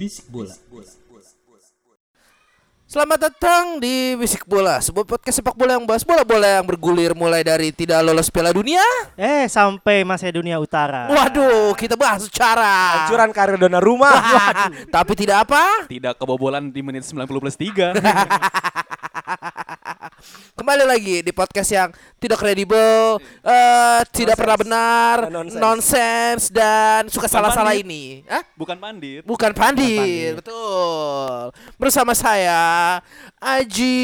Bisik bola. Selamat datang di Bisik Bola, sebuah podcast sepak bola yang bahas bola-bola yang bergulir mulai dari tidak lolos Piala Dunia. Eh sampai Macedonia Utara. Waduh, kita bahas secara Hancuran karir Donnarumma. tapi tidak apa? Tidak kebobolan di menit 90 plus 3. Kembali lagi di podcast yang tidak kredibel, eh, tidak pernah benar, Nonsense. nonsense dan suka salah-salah pandit. ini. Hah? Bukan pandit. Bukan pandit, betul. Bersama saya Aji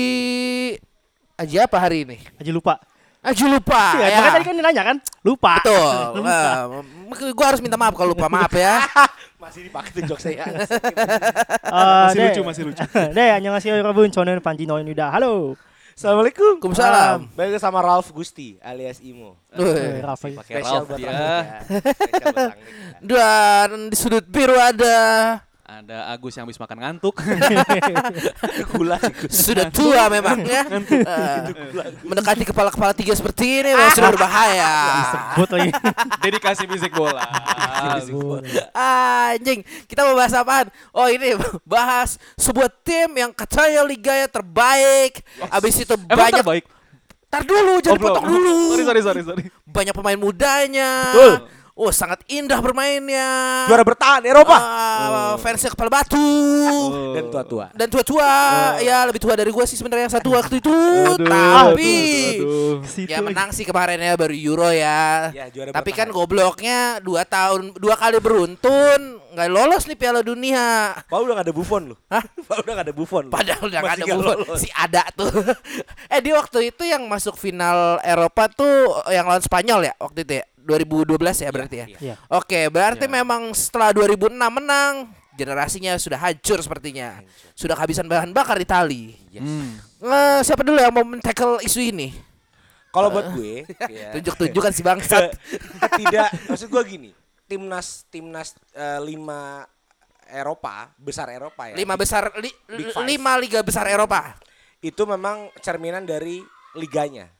Aji apa hari ini? Aja lupa. Aji lupa Iya, ya. makanya tadi kan nanya kan? Lupa. Betul. lupa. Uh, gue harus minta maaf kalau lupa maaf ya. Masih dipakai tuh jok saya. Eh, Masih deh. lucu, masih lucu. Deh, 안녕하세요 여러분. 저는 Panjino Yuda. Halo. Assalamualaikum. Waalaikumsalam. Um, Balik sama Ralph Gusti alias Imo. Eh, Duh. Rafa. Pakai Spesial Ralph buat dia. rambut ya. Spesial buat rambut kita. Dan di sudut biru ada ada Agus yang habis makan ngantuk. Gula. sudah tua memang ya. Eh, mendekati kepala-kepala tiga seperti ini memang sudah berbahaya. Sebut lagi. Dedikasi bisik bola. Anjing, kita mau bahas apaan? Oh ini bahas sebuah tim yang katanya liganya terbaik. Abis itu Emang banyak terbaik? Tar dulu, jangan Oh, potong dulu. Sorry, sorry, sorry, sorry. Banyak pemain mudanya. Betul. Oh, sangat indah bermainnya. Juara bertahan Eropa. Ah, fansnya kepala batu. Oh. Dan tua-tua. Dan tua-tua, ya lebih tua dari gue sih sebenarnya yang satu waktu itu. Aduh, Tapi aduh, aduh. Ya menang sih kemarin ya baru Euro ya. Ya, juara Tapi kan bertahan. gobloknya dua tahun dua kali beruntun nggak lolos nih Piala Dunia. Pak udah gak ada Buffon lu. Hah? Pak udah gak ada Buffon. lu. Padahal udah Masih ada nggak Buffon. lolos. si ada tuh. eh di waktu itu yang masuk final Eropa tuh yang lawan Spanyol ya waktu itu ya 2012 ya berarti ya. Iya. Oke, berarti Iya. memang setelah 2006 menang generasinya sudah hancur sepertinya. Sudah kehabisan bahan bakar Itali. Hmm. Eh, siapa dulu yang mau men-tackle isu ini? Kalau buat gue, ya, Tunjuk-tunjukan si bangsat. tidak maksud gue gini. Timnas timnas eh, lima Eropa, besar Eropa ya. lima besar li- lima liga besar Eropa. itu memang cerminan dari liganya.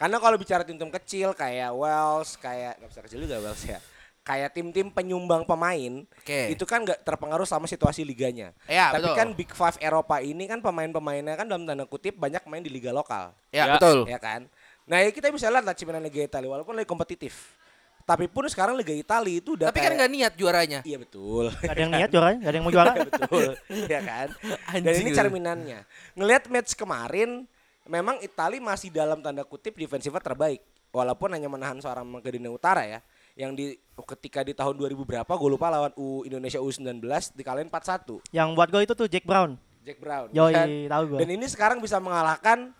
Karena kalau bicara tim-tim kecil kayak Wales, kayak nggak besar kecil juga Wales ya. Kayak tim-tim penyumbang pemain, Oke. itu kan nggak terpengaruh sama situasi liganya. Ya, Tapi betul. kan Big Five Eropa ini kan pemain-pemainnya kan dalam tanda kutip banyak main di liga lokal, Ya, Ya. betul. ya kan. Nah ya kita bisa lihat lah cerminan Liga Italia walaupun lagi kompetitif. Tapi pun sekarang Liga Italia itu udah Tapi kan kayak- nggak niat juaranya. Iya betul. Gak ada yang niat juara, gak ada yang mau juara. betul ya kan dan ini cerminannya ngelihat match kemarin memang Italia masih dalam tanda kutip defensifnya terbaik walaupun hanya menahan seorang Makedonia Utara ya yang di ketika di tahun 2000 berapa gue lupa lawan U Indonesia U19 dikalahin 4-1 Yang buat gue itu tuh Jack Brown. Jack Brown Yoi, kan? tahu gue. dan ini sekarang bisa mengalahkan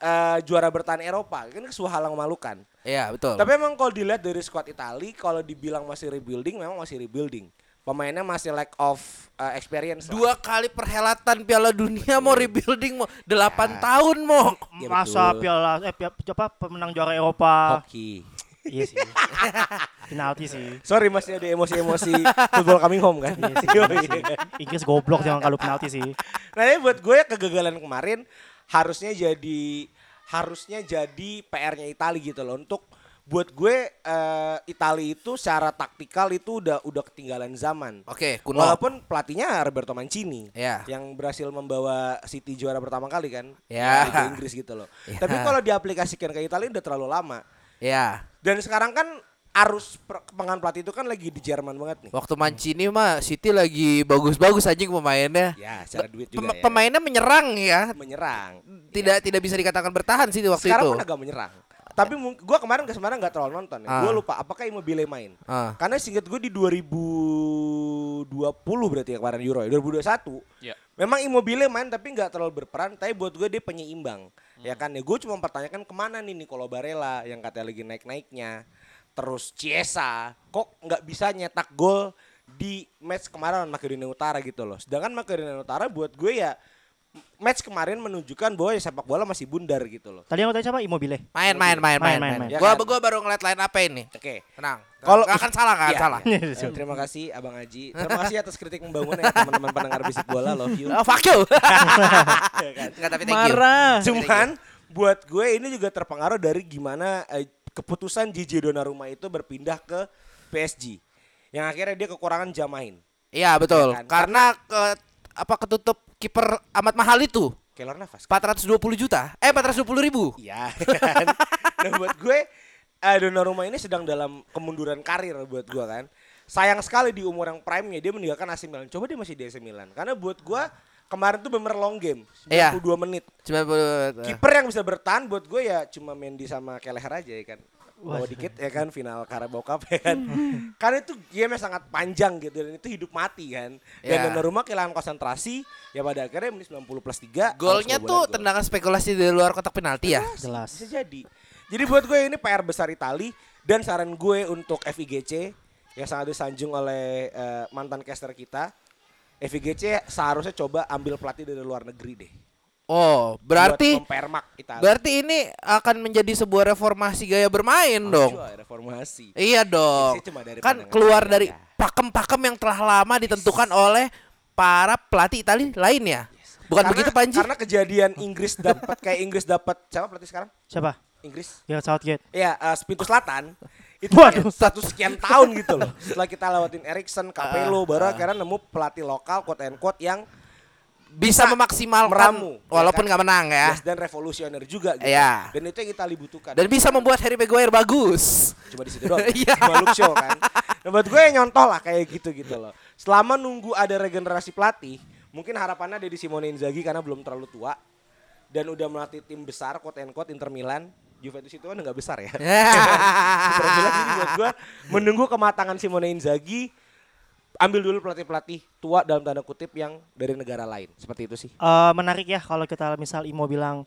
eh, juara bertahan Eropa kan sebuah hal yang memalukan Iya, betul. tapi emang kalau dilihat dari squad Italia kalau dibilang masih rebuilding memang masih rebuilding pemainnya masih lack of eh, experience lah. Dua kali perhelatan Piala Dunia mau rebuilding mau 8 Ya. tahun mau. Iya, Masa betul. piala eh pia- apa pemenang juara Eropa. hoki Iya sih. Penalti sih. Sorry masih ada emosi-emosi football coming home kan. Iya sih, sih. Inggris goblok jangan kalau penalti sih. nah ini buat gue kegagalan kemarin harusnya jadi harusnya jadi PR-nya Italia gitu loh untuk buat gue eh, Italia itu secara taktikal itu udah udah ketinggalan zaman. Oke, kuno. Walaupun pelatihnya Roberto Mancini Ya. yang berhasil membawa City juara pertama kali kan Ya. Liga Inggris gitu loh. Ya. Tapi kalau diaplikasikan ke Italia udah terlalu lama. Ya. Dan sekarang kan arus perkembangan pelatih itu kan lagi di Jerman banget nih. Waktu Mancini mah City lagi bagus-bagus anjing pemainnya. Ya, secara duit juga Pem- ya. Pemainnya menyerang ya. menyerang. Tidak tidak bisa dikatakan bertahan sih di waktu Sekarang itu. pun agak menyerang. Tapi gua kemarin ke Semarang nggak terlalu nonton ya. Ah. Gua lupa apakah Immobile main. Ah. Karena singkat gue di 2020 berarti ya kemarin Euro ya, 2021. Ya. Memang Immobile main tapi nggak terlalu berperan, tapi buat gue dia penyeimbang. Ya kan ya gue cuma mempertanyakan ke mana nih Nicolo Barella yang katanya lagi naik-naiknya. Terus Chiesa kok nggak bisa nyetak gol di match kemarin lawan Makedonia Utara gitu loh. Sedangkan Makedonia Utara buat gue ya match kemarin menunjukkan bahwa ya sepak bola masih bundar gitu loh. Tadi yang tadi siapa? Immobile. Main main main main Main, main, main. main. Gua Ya kan? gua baru ngeliat line apa ini. Oke. Tenang. Kalau- akan salah nggak akan Iya, salah. iya. Eh, terima kasih Abang Aji. Terima kasih atas kritik membangun ya teman-teman pendengar bisik bola. Love you. Oh, fuck you. Enggak tapi thank you. Marah. Cuman buat gue ini juga terpengaruh dari gimana eh, keputusan Gigi Donnarumma itu berpindah ke PSG. Yang akhirnya dia kekurangan jam main. Iya betul. Ya kan? Karena ke apa ketutup kiper amat mahal itu Keluar nafas. 420 juta. Eh 420 ribu. Iya kan. nah buat gue eh, Donnarumma ini sedang dalam kemunduran karir buat gue kan. Sayang sekali di umur yang prime-nya dia meninggalkan AC Milan. Coba dia masih di AC Milan. Karena buat gue kemarin tuh bener long game. 92 Iya. menit. 90 Kiper yang bisa bertahan buat gue ya cuma Mendy sama Keleher aja ya kan. Bawa dikit ya kan final Carabao Cup ya kan. Karena itu game sangat panjang gitu dan itu hidup mati kan. Dan Ya. Donnarumma kehilangan konsentrasi ya pada akhirnya menit 90 plus 3 Golnya tuh tendangan spekulasi dari luar kotak penalti ya. Jelas. bisa jadi. Jadi buat gue ini PR besar Itali dan saran gue untuk FIGC yang sangat disanjung oleh eh, mantan caster kita. FIGC seharusnya coba ambil pelatih dari luar negeri deh. Oh, berarti berarti ini akan menjadi sebuah reformasi gaya bermain dong. Coy, reformasi. Iya dong. Kan keluar dari aja. pakem-pakem yang telah lama ditentukan oleh para pelatih Itali lainnya. Bukan Karena- begitu Panji? Karena kejadian Inggris dapat kayak Inggris dapat siapa pelatih sekarang? Siapa? Inggris. Ya Southgate. Iya, eh, pintu selatan. Itu Waduh. satu sekian tahun gitu loh. Setelah kita lewatin Erikson, Capello, baru akhirnya nemu pelatih lokal quote and quote yang bisa memaksimalkan meramu, ya walaupun kan? nggak menang ya. yes, dan revolusioner juga gitu. Iya. Dan itu yang Itali butuhkan. Dan bisa membuat Harry Maguire bagus. cuma di situ doang. Iya. cuma look show kan. Nah, buat gue yang nyontoh lah kayak gitu gitu loh. Selama nunggu ada regenerasi pelatih, mungkin harapannya ada di Simone Inzaghi karena belum terlalu tua dan udah melatih tim besar quote and quote Inter Milan. Juventus itu kan nggak besar ya. Inter Milan jadi buat gue menunggu kematangan Simone Inzaghi ambil dulu pelatih-pelatih tua dalam tanda kutip yang dari negara lain. Seperti itu sih. Eh, menarik ya kalau kita misal Imo bilang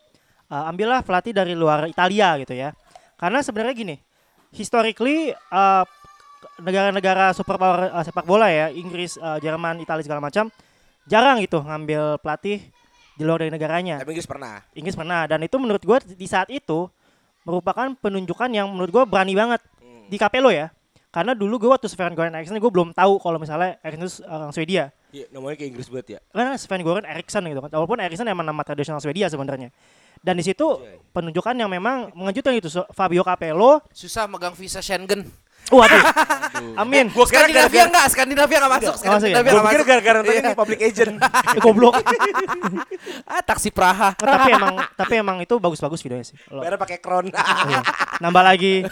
eh, ambillah pelatih dari luar Italia gitu ya. Karena sebenarnya gini, historically eh, negara-negara superpower eh, sepak bola ya, Inggris, eh, Jerman, Italia segala macam jarang gitu ngambil pelatih di luar dari negaranya. Tapi Inggris pernah. Inggris pernah dan itu menurut gue di saat itu merupakan penunjukan yang menurut gue berani banget Hmm. di Capello ya. Karena dulu gue waktu Sven Goran Eriksson gue belum tahu kalau misalnya Eriksson itu orang Swedia. Iya, namanya kayak Inggris banget ya. Karena Sven Goran Eriksson gitu kan. Walaupun Eriksson emang nama tradisional Swedia sebenarnya. Dan di situ Anjay. penunjukan yang memang mengejutkan gitu. So, Fabio Capello. Susah megang visa Schengen. Waduh. Amin. Gua kira Skandinavia enggak, Skandinavia enggak masuk. Ya? Skandinavia Gue nggak pikir masuk. gara-gara nonton Iya. ini public agent. Eh, Goblok. Ah, taksi Praha. tapi emang tapi emang itu bagus-bagus videonya sih. Bayar pakai kron. iya. Nambah lagi.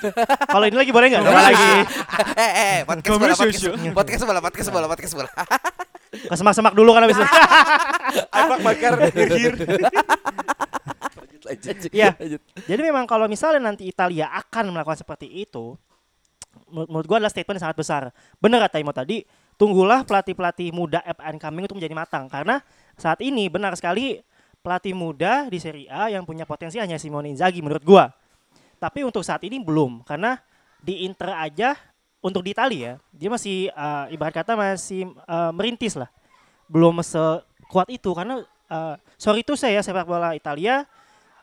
Kalau ini lagi boleh nggak? Nambah lagi. eh, eh, podcast bola, podcast, podcast bola, podcast bola, podcast bola. Kesemak-semak dulu kan abis itu. Apa bakar hir Iya. Jadi memang kalau misalnya nanti Italia akan melakukan seperti itu, menurut, gua adalah statement yang sangat besar. Benar kata Imo tadi, tunggulah pelatih-pelatih muda up and coming untuk menjadi matang karena saat ini benar sekali pelatih muda di Serie A yang punya potensi hanya Simone Inzaghi menurut gua. Tapi untuk saat ini belum karena di Inter aja untuk di Italia dia masih eh, ibarat kata masih eh, merintis lah. Belum sekuat itu karena eh, sorry itu saya sepak bola Italia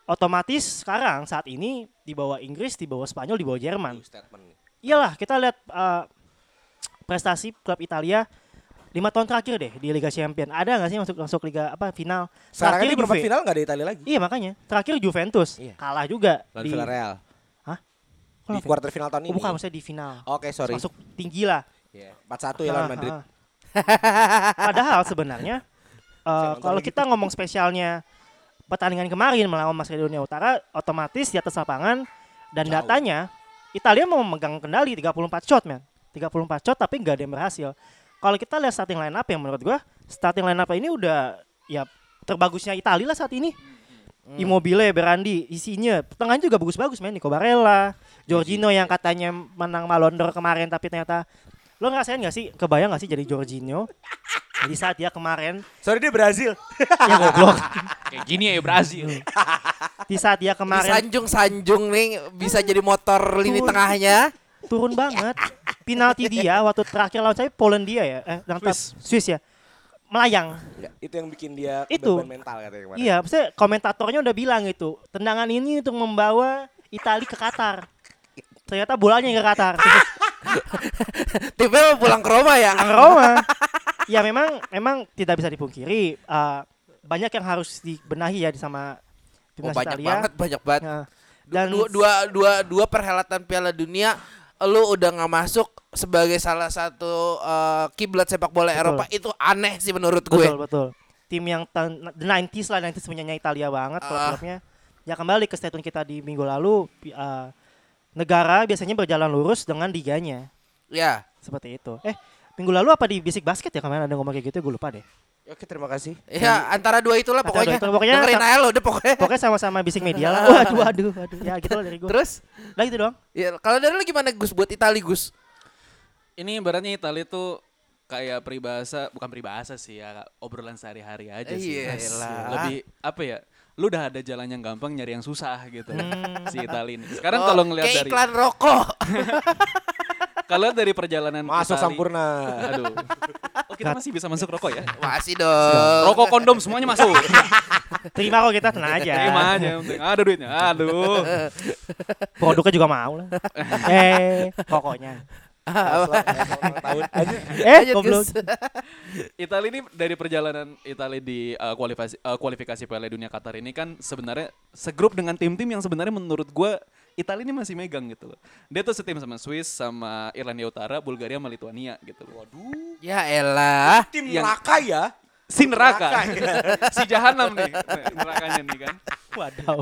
otomatis sekarang saat ini di bawah Inggris, di bawah Spanyol, di bawah Jerman. Iyalah kita lihat eh, prestasi klub Italia lima tahun terakhir deh di Liga Champion. Ada nggak sih masuk masuk Liga apa final? Sekarang Terakhir ini perempat Juve. final gak ada Italia lagi. Iya makanya terakhir Juventus Iya. kalah juga Lawan di Villarreal. Hah? Di Kenapa? quarter final tahun Oh, ini. bukan maksudnya di final. Oke, sorry. Masuk tinggi lah. Iya, 4-1 ya lawan Madrid. ah. Padahal sebenarnya eh, nonton kalau kita ngomong spesialnya pertandingan kemarin melawan Macedonia Utara otomatis di atas lapangan dan Jauh. datanya Italia mau memegang kendali 34 shot man. 34 shot tapi nggak ada yang berhasil. Kalau kita lihat starting line up yang menurut gua starting line up ini udah ya terbagusnya Italia lah saat ini. Immobile, Berandi, isinya tengahnya juga bagus-bagus men. Nico Barella, Jorginho yang katanya menang Ballon d'Or kemarin tapi ternyata lo ngerasain gak sih kebayang gak sih jadi Jorginho di saat dia kemarin Sorry dia Brazil. ya goblok Kayak gini ya Brazil. di saat dia kemarin Sanjung-sanjung nih bisa jadi motor lini tengahnya. turun banget penalti dia waktu terakhir lawan saya Polandia ya eh yang Swiss. Swiss ya melayang Nggak, itu yang bikin dia Itu. beban mental katanya kemarin. Iya, maksudnya komentatornya udah bilang itu tendangan ini untuk membawa Italia ke Qatar. Ternyata bolanya ke Qatar. Mau pulang ke Roma ya. Ang Roma. ya memang memang tidak bisa dipungkiri eh, banyak yang harus dibenahi ya di sama Oh, timnas banyak Italia. banget, banyak banget. Ya. Dan dua, dua, dua, dua perhelatan Piala Dunia lu udah nggak masuk sebagai salah satu eh, kiblat sepak bola Betul. Eropa itu aneh sih menurut gue. betul betul. Tim yang the 90s lah 90s punyanya Italia banget Ah. klub-klubnya. Ya kembali ke statement kita di minggu lalu eh, negara biasanya berjalan lurus dengan liganya. Ya. Seperti itu. Eh, minggu lalu apa di Basic Basket ya kemarin ada ngomong kayak gitu gue lupa deh. Oke terima kasih. Ya, antara dua itulah Antara pokoknya. dua itu, pokoknya Dengerin aja lo udah pokoknya. Pokoknya sama-sama Basic Media lah. Waduh, waduh, waduh. Ya gitu lah dari gue. Terus Lah gitu doang. ya kalau dari lu gimana Gus buat Itali Gus? Ini ibaratnya Italia tuh kayak peribahasa, bukan peribahasa sih ya, obrolan sehari-hari aja sih. Iya. Lebih apa ya? Lu udah ada jalan yang gampang nyari yang susah gitu. si Italia ini. Sekarang Oh, kalau ngelihat dari iklan rokok. kalau dari perjalanan Masuk sampurna. Aduh. Oh, kita masih bisa masuk rokok ya? Masih dong. Rokok kondom semuanya masuk. Terima kok kita tenang aja. Terima aja, ada duitnya. Aduh. Produknya juga mau lah. eh, pokoknya. tahun aja. Eh, goblok. Italia ini dari perjalanan Italia di uh, kualifikasi uh, kualifikasi Piala Dunia Qatar ini kan sebenarnya segrup dengan tim-tim yang sebenarnya menurut gua Italia ini masih megang gitu loh. Dia tuh setim sama Swiss, sama Irlandia Utara, Bulgaria, sama Lituania gitu loh. Waduh. Ya elah. Tim Yang- neraka ya. Si neraka. Neraka, si jahanam nih. Nerakanya nih kan. Wadaw.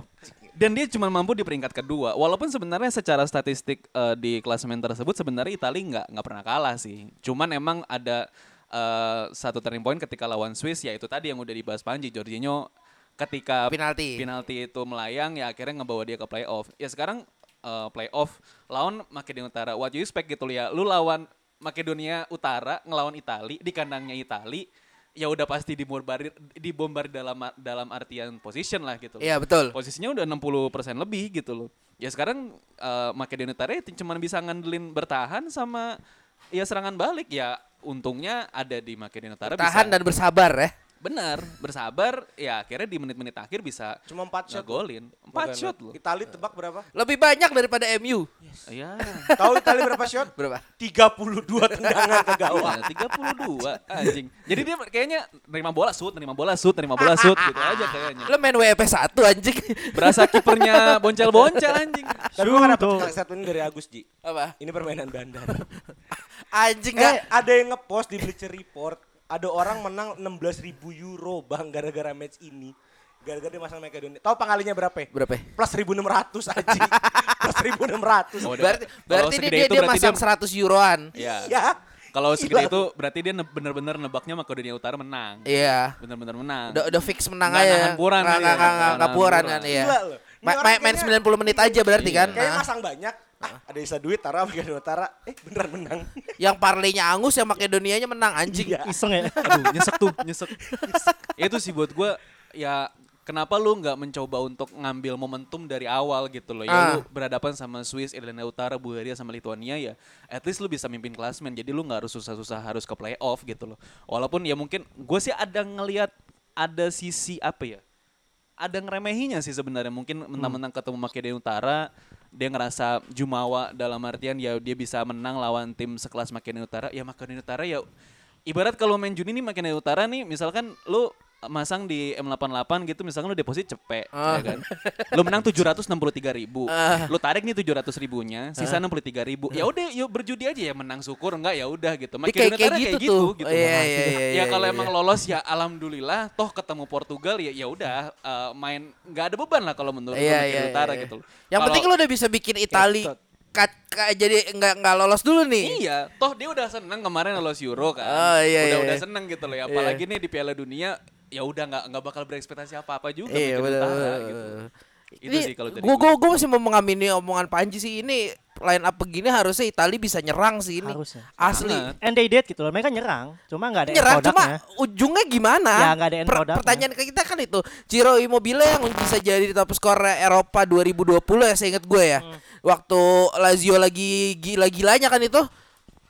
Dan dia cuma mampu di peringkat kedua. Walaupun sebenarnya secara statistik eh, di klasemen tersebut sebenarnya Italia nggak nggak pernah kalah sih. Cuman emang ada eh, satu turning point ketika lawan Swiss yaitu tadi yang udah dibahas Panji Jorginho ketika Penalti. penalti itu melayang ya akhirnya ngebawa dia ke playoff. Ya sekarang eh, playoff lawan Makedonia Utara. What you expect gitu ya. Lu lawan Makedonia Utara ngelawan Itali di kandangnya Itali ya udah pasti dibombardir dibombardir dalam dalam artian position lah gitu. loh Iya betul. posisinya udah 60% lebih gitu loh. Ya sekarang eh, Makedonia Utara ya cuma bisa ngandelin bertahan sama ya serangan balik ya untungnya ada di Makedonia Utara Tahan bisa dan bersabar ya. Benar bersabar ya akhirnya di menit-menit akhir bisa Cuma 4 shot. ngegolin. 4 shot loh. Itali tebak berapa? Lebih banyak daripada MU. Iya. Tahu Itali berapa shot? Berapa? 32 tendangan ke gawang. Iya, 32 anjing. Jadi dia kayaknya nerima bola shoot, nerima bola shoot, nerima bola shoot gitu aja kayaknya. Lo main WP 1 anjing. Berasa kipernya boncel-boncel anjing. Tapi gue dapat statement dari Agus Ji. Apa? Ini permainan bandar. Anjing Eh, enggak. ada yang ngepost di Bleacher Report, ada orang menang 16.000 euro bang gara-gara match ini. Gara-gara dia masang Makedonia. Tahu pangkalinya berapa? Berapa? Plus 1.600 aja. Plus 1.600. Oh. Berarti berarti dia dia, itu dia berarti masang dia- 100 euroan. Iya. Ya. Kalau segede itu berarti dia bener-bener nebaknya Makedonia Utara menang. Iya. Bener-bener menang. Udah udah fix menang Nggak aja. nahan puran Nggak dia. nggak nggak Nggak nggak puran kan iya. Main, main kayaknya- 90 menit aja berarti Iya. kan. Kayaknya masang banyak. Ah, ada isa duit taruh Makedonia Utara. Eh beneran menang. Yang parleynya angus yang Makedonianya menang anjing. Iya. Iseng ya. Aduh, nyesek tuh, nyesek. itu sih buat gue ya kenapa lu nggak mencoba untuk ngambil momentum dari awal gitu loh. Ya Ah. lu berhadapan sama Swiss, Irlandia Utara, Bulgaria sama Lituania ya. At least lu bisa mimpin klasmen. Jadi lu nggak harus susah-susah harus ke playoff gitu loh. Walaupun ya mungkin gue sih ada ngelihat ada sisi apa ya? ada ngeremehinya sih sebenarnya mungkin mentang-mentang ketemu Makedonia Utara dia ngerasa jumawa dalam artian ya dia bisa menang lawan tim sekelas Makedonia Utara. Ya Makedonia Utara ya ibarat kalau main Juni nih Makedonia Utara nih misalkan lu masang di M88 gitu misalkan lu deposit cepet Ah. ya kan lu menang 763 ribu Ah. lu tarik nih 700 ribunya sisa 63 ribu ya udah yuk berjudi aja ya menang syukur enggak ya udah gitu Dia kayak, kayak gitu, kayak gitu tuh. gitu Oh, iya, iya, iya, ya iya, kalau iya. emang lolos ya alhamdulillah toh ketemu Portugal ya ya udah eh, main nggak ada beban lah kalau menurut Iya, iya, Utara iya. gitu loh. Yang Kalau- penting lo udah bisa bikin Itali Ketot. kat, ka- jadi nggak nggak lolos dulu nih. Iya, toh dia udah seneng kemarin lolos Euro kan. Oh, iya, udah iya. udah seneng gitu loh ya. Apalagi nih di Piala Dunia ya udah nggak nggak bakal berekspektasi apa-apa juga Iya betul. Utara, gitu. Itu Ini sih kalau dari gue. gua, gua masih mau mengamini omongan Panji sih ini line up begini harusnya Itali bisa nyerang sih ini. Harusnya. Asli. Sangat. And they did gitu loh. Mereka nyerang, cuma nggak ada end Nyerang cuma produknya. ujungnya gimana? Ya, nggak ada end produknya. Pertanyaan ke kita kan itu. Ciro Immobile yang bisa jadi top skor Eropa 2020 ya saya ingat gue ya. Hmm. Waktu Lazio lagi gila-gilanya kan itu.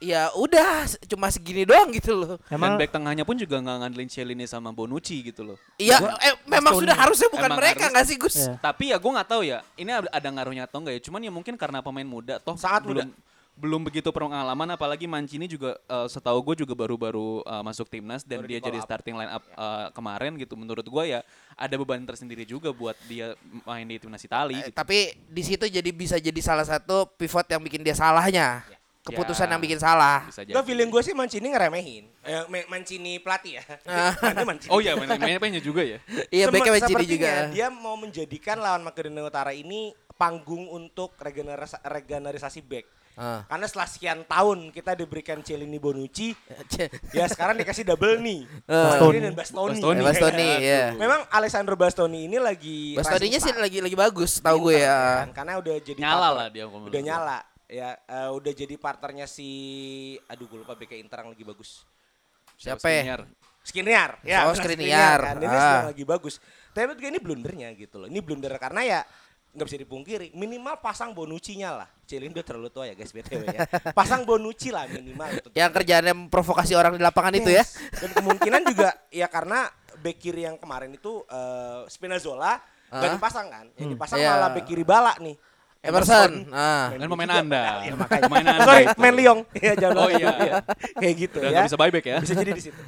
Ya udah cuma segini doang gitu loh. Dan Emang back tengahnya pun juga nggak ngandelin Chiellini sama Bonucci gitu loh. Iya, eh, memang sudah harusnya bukan Emang mereka nggak sih Gus? Iya. Tapi ya gue nggak tahu ya. Ini ada ngaruhnya atau enggak ya. Cuman ya mungkin karena pemain muda toh Sangat belum belum begitu pengalaman apalagi Mancini juga eh, setahu gue juga baru-baru eh, masuk timnas dan Baru dia di jadi up. starting line up eh, kemarin gitu menurut gue ya ada beban tersendiri juga buat dia main di timnas Italia Eh, gitu. Tapi di situ jadi bisa jadi salah satu pivot yang bikin dia salahnya. Keputusan Ya. yang bikin salah. Gue feeling gue sih Mancini ngeremehin. Eh, Ma- Mancini pelatih ya. Mancini. Oh iya main main mainnya juga ya. Iya, backnya Mancini juga. Dia mau menjadikan lawan Makedonia Utara ini panggung untuk regenerasi, regenerasi back. Ah. Karena setelah sekian tahun kita diberikan Celini Bonucci, ya sekarang dikasih double nih. Bastoni dan Bastoni. Bastoni. Eh, Bastoni, iya. Memang Alessandro Bastoni ini lagi Bastoninya sih lagi lagi bagus, tahu gue ya. kan? Karena udah jadi Nyala lah dia, Udah gue. nyala. Ya, eh, udah jadi partnernya si aduh gue lupa BK Inter yang lagi bagus. Siapa ya? Skriniar. Skriniar. Ya, Oh, Skriniar. kan. Ini Ah. lagi bagus. Tapi menurut gue ini blundernya gitu loh. Ini blunder karena ya nggak bisa dipungkiri. Minimal pasang Bonucci-nya lah. Celin udah terlalu tua ya guys BTW ya. Pasang Bonucci lah minimal. gitu. Yang kerjaannya memprovokasi orang di lapangan itu ya. Yes. Dan kemungkinan juga ya karena back kiri yang kemarin itu eh, Spinazzola nggak Ah. dipasang kan. Yang dipasang Iya. malah back kiri bala nih. Emerson. Ah. Kan pemain. Anda. Ya, makanya. Pemain Anda Sorry, main Liong. Ya, jangan Oh lupa. iya. Kayak gitu Udah ya. bisa buyback ya. Bisa jadi di situ.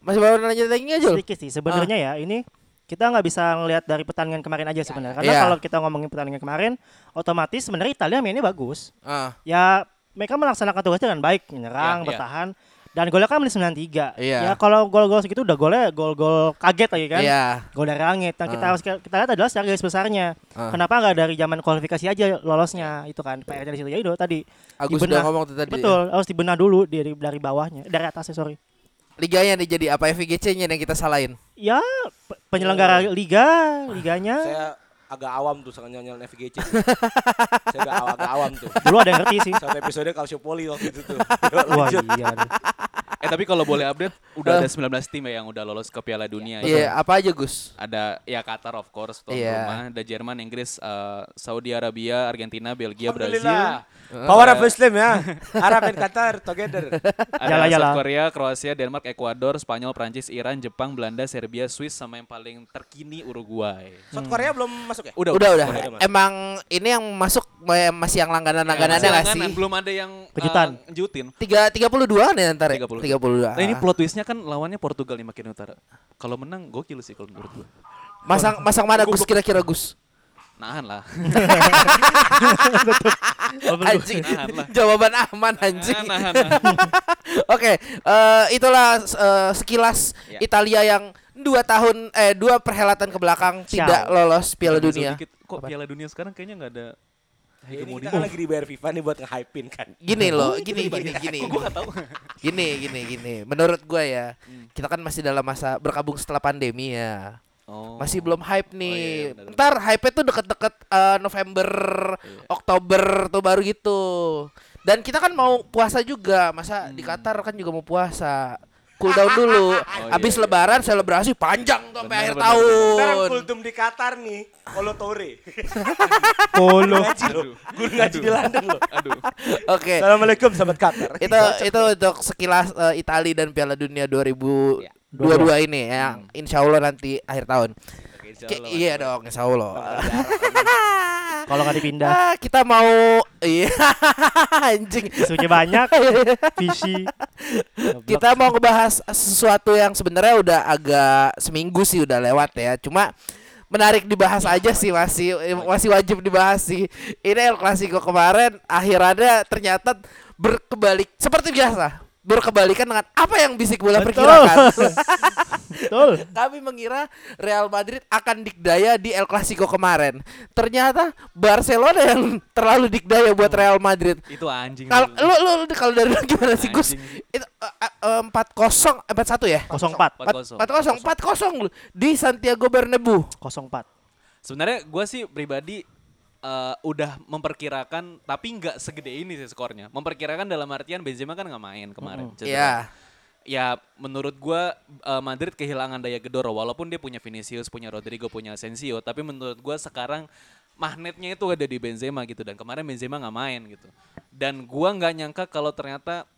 Masih baru nanya lagi aja loh. sedikit sih sebenarnya ya ini kita nggak bisa ngelihat dari pertandingan kemarin aja sebenarnya karena Iya. kalau kita ngomongin pertandingan kemarin otomatis sebenarnya Italia mainnya bagus Ah. ya mereka melaksanakan tugasnya dengan baik menyerang Iya, iya. bertahan dan golnya kan menit 93 Iya. ya kalau gol-gol segitu udah golnya gol-gol kaget lagi kan Iya. gol dari langit yang kita harus kita lihat adalah secara garis besarnya Ah. kenapa nggak dari zaman kualifikasi aja lolosnya itu kan PR-nya di situ ya itu tadi Agus dibenah. udah ngomong tadi. betul harus dibenah dulu dari dari bawahnya dari atasnya sorry Liganya nih jadi apa FIGC-nya yang kita salahin? ya pe- penyelenggara liga liganya Saya agak awam tuh sama nyanyian FGC. Saya agak, aw- agak awam tuh. dulu ada yang ngerti sih Satu episode Calciopoli waktu itu tuh. wah iya. Eh tapi kalau boleh update udah ada 19 tim ya yang udah lolos ke Piala Dunia. ya. Iya, apa aja Gus? Ada ya Qatar of course tuan Iya. rumah, ada Jerman, Inggris, eh, Saudi Arabia, Argentina, Belgia, Brazil. Alhamdulillah. Power of Muslim ya. Arab and Qatar together. Ada Yala, yala. South Korea, Kroasia, Denmark, Ekuador, Spanyol, Prancis, Iran, Jepang, Belanda, Serbia, Swiss sama yang paling terkini Uruguay. South Korea belum masuk ya? Udah, Udah, udah. udah, udah. Emang ini yang masuk masih yang langganan-langganannya langganan, sih? Belum ada yang eh, Kejutan. ngejutin. Tiga tiga puluh dua nih ntar ya? 32. Tiga puluh dua. Nah ini plot twistnya kan lawannya Portugal di Makedonia Utara. Kalau menang gokil sih kalau menurut gue. Masang masang mana Gus kira-kira Gus? Nahan lah. Anjing. Nahan lah. Jawaban aman anjing. nahan, nahan. Oke, eh, itulah eh, sekilas Ya. Italia yang dua tahun eh dua perhelatan ke belakang Ciao. tidak lolos Piala Nyesel Dunia. dikit, Kok Piala Dunia sekarang kayaknya nggak ada Ya, ini hegemoni. kita kan lagi dibayar FIFA nih buat nge-hypein kan. Gini loh, gini gini gini. Gue nggak tahu. Gini gini gini. Menurut gue ya, Hmm. kita kan masih dalam masa berkabung setelah pandemi ya. Oh. Masih belum hype Oh, nih. iya, benar, benar. Ntar hype itu deket-deket eh, November, Iya. Oktober tuh baru gitu. Dan kita kan mau puasa juga, masa di Hmm. Qatar kan juga mau puasa. Cool down dulu. Habis iya, iya. lebaran selebrasi panjang tuh sampai Benar, akhir benar, tahun. Sekarang kultum di Qatar nih, Polo Tore. Loh. Guru ngaji di London loh. Aduh. Oke. Assalamualaikum sahabat Qatar. itu itu untuk sekilas eh, Italia dan Piala Dunia 2022 ini yang insya Allah nanti akhir tahun. Oke, insya Allah. iya dong, insya Allah. Kalau nggak dipindah Ah, kita mau iya anjing. isunya banyak visi Kita mau ngebahas sesuatu yang sebenarnya udah agak seminggu sih udah lewat ya. Cuma menarik dibahas aja sih masih masih wajib dibahas sih. Ini El Clasico kemarin akhirannya ternyata berkebalik seperti biasa. Berkebalikan dengan apa yang bisik bola Betul. perkirakan. Betul. Kami mengira Real Madrid akan dikdaya di El Clasico kemarin. Ternyata Barcelona yang terlalu dikdaya buat Real Madrid. Itu anjing. Kalau lu. lu, lu, kalau dari lu gimana sih Gus? Itu eh, empat kosong empat satu ya? 04. 4-0. Empat kosong empat kosong di Santiago Bernabeu. 04. Sebenarnya gue sih pribadi eh, udah memperkirakan tapi nggak segede ini sih skornya. Memperkirakan dalam artian Benzema kan nggak main kemarin. Iya. Ya menurut gua eh, Madrid kehilangan daya gedor walaupun dia punya Vinicius, punya Rodrigo, punya Asensio, tapi menurut gua sekarang magnetnya itu ada di Benzema gitu dan kemarin Benzema nggak main gitu. Dan gua nggak nyangka kalau ternyata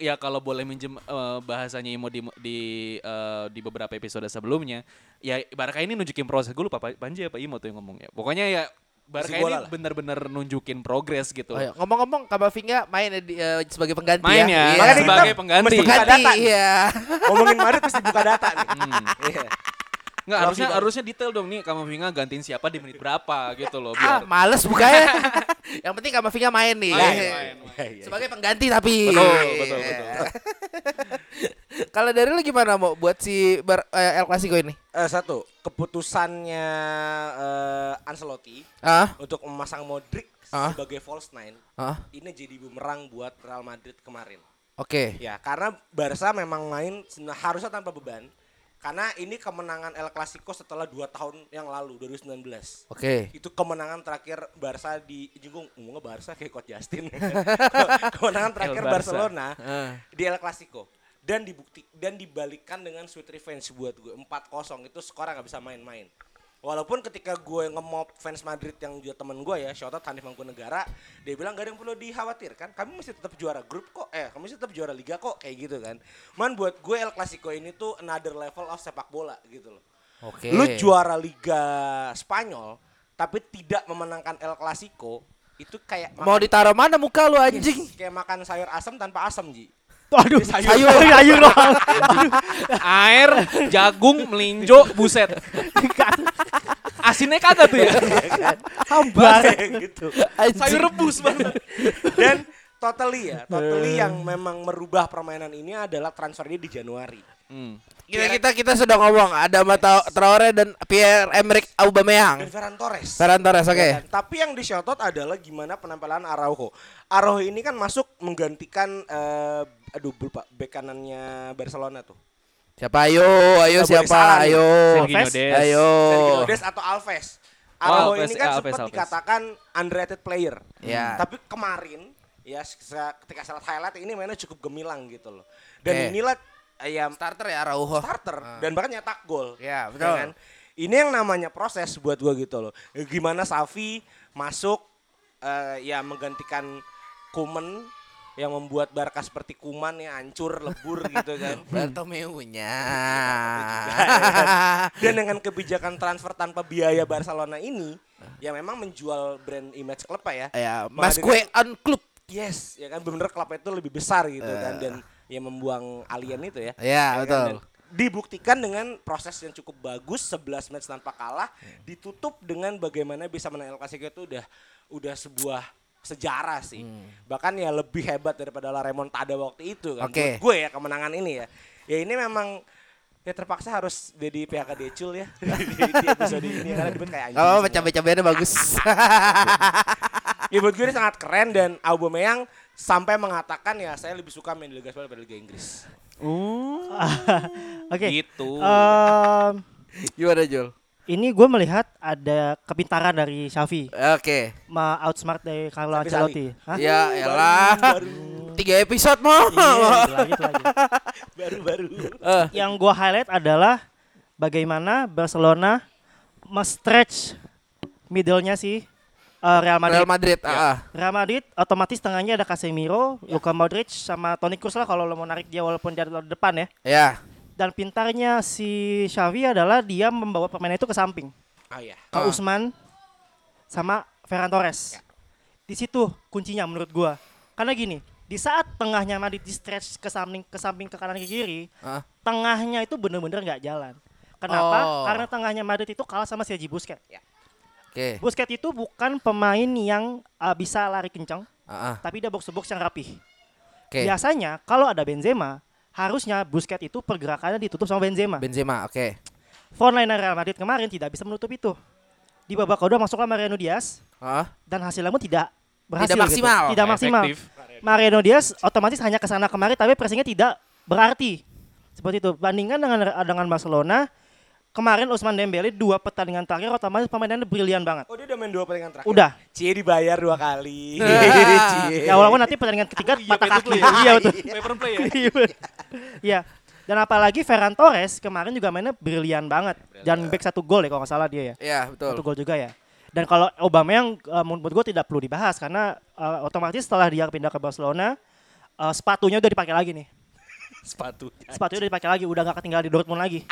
ya kalau boleh minjem eh, bahasanya Imo di di eh, di beberapa episode sebelumnya, ya Barca ini nunjukin proses. Gue lupa Pa- Panji apa Imo tuh yang ngomong ya. Pokoknya ya Barca ini benar-benar nunjukin progres gitu. Oh, iya. Ngomong-ngomong Kamavinga main di, eh, sebagai pengganti Main ya, ya. Iya. Makanya kita sebagai pengganti. mesti buka Pengganti, data iya. Ngomongin Madrid mesti buka data nih. Hmm. Iya. Nggak, harusnya banget. harusnya detail dong nih Kamavinga gantiin siapa di menit berapa gitu loh Ah, biar males bukanya. Yang penting Kamavinga main nih. Main, Iya. main, Iya, iya. Sebagai pengganti tapi. Betul, betul, betul. Kalau dari lu gimana mau buat si Bar- eh, El Clasico ini? Eh, satu, keputusannya eh, Ancelotti Ah, untuk memasang Modric Ah. sebagai false nine ah, ini jadi bumerang buat Real Madrid kemarin. oke. Ya, karena Barca memang main harusnya tanpa beban. Karena ini kemenangan El Clasico setelah dua tahun yang lalu 2019. Oke. Itu kemenangan terakhir Barca di jenggung ngomongnya Barca kayak Coach Justin. kemenangan terakhir Barca. Barcelona Ah. di El Clasico dan dibukti dan dibalikan dengan sweet revenge buat gue 4-0 itu skor nggak bisa main-main. Walaupun ketika gue nge-mob fans Madrid yang juga temen gue ya, shoutout Hanif Mangkunegara, dia bilang gak ada yang perlu dikhawatirkan, kami masih tetap juara grup kok, eh kami masih tetap juara liga kok, kayak gitu kan. Man buat gue El Clasico ini tuh another level of sepak bola gitu loh. Oke. Lu juara liga Spanyol, tapi tidak memenangkan El Clasico, itu kayak Mau ditaruh mana muka lu anjing? Yes, kayak makan sayur asam tanpa asam, Ji. Aduh, Sayur. sayur, sayur doang. air jagung melinjo buset asinnya kagak tuh ya Hambar. gitu. sayur rebus banget Dan totally ya, totally yang memang merubah permainan ini adalah transfernya di Januari. Hmm. Kita kita kita sudah ngomong ada Mata Traore dan Pierre Emerick Dan Aubameyang. Ferran Torres. Ferran Torres, oke. Ya kan? Tapi yang di shoutout adalah gimana penampilan Araujo. Araujo ini kan masuk menggantikan eh, aduh lupa bek kanannya Barcelona tuh. Siapa ayo, ayo boleh siapa? salah. Ayo. Alves. Des. Ayo. Sergio Des atau Alves. Oh, Araujo Alves, ini kan Alves, sempat Alves. dikatakan underrated player. Ya. Tapi kemarin ya ketika saat highlight ini mainnya cukup gemilang gitu loh. Dan Oke. inilah eh, ya Starter ya Araujo. starter dan bahkan nyetak gol. Ya, betul. kan? Ini yang namanya proses buat gua gitu loh. Gimana Safi masuk eh, ya menggantikan Kuman yang membuat Barca seperti kuman ya hancur lebur gitu kan. Bartomeu-nya. Dan dengan kebijakan transfer tanpa biaya Barcelona ini ya memang menjual brand image klub ya. ya, Menghadirkan- Masque on Club. Yes, ya kan bener klub itu lebih besar gitu kan dan ya membuang alien itu ya. Eh. Ya, kan? betul. Dan dibuktikan dengan proses yang cukup bagus 11 match tanpa kalah Hmm. ditutup dengan bagaimana bisa menang El Clasico itu udah udah sebuah sejarah sih. Bahkan ya lebih hebat daripada La Remontada waktu itu kan. Hmm. Oke. Buat gue ya kemenangan ini ya. Ya ini memang ya terpaksa harus jadi PHK Decul ya di, di episode ini karena dibuat kayak anjing. Oh, cabai-cabainya bagus. Ya buat gue ini sangat keren dan Aubameyang sampai mengatakan ya saya lebih suka main di Liga Spanyol daripada Liga Inggris. Oke. gitu Em, Gimana Jul? ini gue melihat ada kepintaran dari Xavi, Oke. ma outsmart dari Carlo Xavi Ancelotti. Hah? Ya elah. Tiga episode mau. Iya, itu lagi, itu lagi. Baru-baru. Eh, Yang gue highlight adalah bagaimana Barcelona stretch middle-nya si eh, Real Madrid. Real Madrid. ah. Real Madrid otomatis tengahnya ada Casemiro, Luka Modric sama Toni Kroos lah kalau lo mau narik dia walaupun dia di depan ya. Ya. Dan pintarnya si Xavi adalah dia membawa permainan itu ke samping. Ah ya. Ke Usman sama Ferran Torres. Di situ kuncinya menurut gua. Karena gini, di saat tengahnya Madrid di stretch ke samping ke samping ke kanan ke kiri, Ah. tengahnya itu bener-bener nggak jalan. Kenapa? Oh. Karena tengahnya Madrid itu kalah sama Sergi Busquets. Oke. Busquets itu bukan pemain yang uh, bisa lari kencang, ah. tapi dia box to box yang rapih. Oke. Biasanya kalau ada Benzema, harusnya Busquets itu pergerakannya ditutup sama Benzema. Benzema, oke. Frontliner Real Madrid kemarin tidak bisa menutup itu. Di babak kedua masuklah Mariano Diaz Ah, dan hasilnya pun tidak berhasil Tidak maksimal. gitu. Tidak maksimal. Efektif. Mariano Diaz otomatis hanya ke sana kemari tapi pressingnya tidak berarti. Seperti itu. Bandingkan dengan dengan Barcelona kemarin Usman Dembele dua pertandingan terakhir otomatis permainannya brilian banget. Oh dia udah main dua pertandingan terakhir. Udah. Cie dibayar dua kali. Cie. Ya walaupun nanti pertandingan ketiga patah kaki. Iya betul. Paper play ya. Iya. Dan apalagi Ferran Torres kemarin juga mainnya brilian banget. Dan back satu gol ya kalau nggak salah dia ya. Iya, Satu betul. gol juga ya. Dan kalau Obama yang menurut gue tidak perlu dibahas karena eh, otomatis setelah dia pindah ke Barcelona eh, sepatunya udah dipakai lagi nih. Sepatu. Sepatunya udah dipakai lagi, udah gak ketinggalan di Dortmund lagi.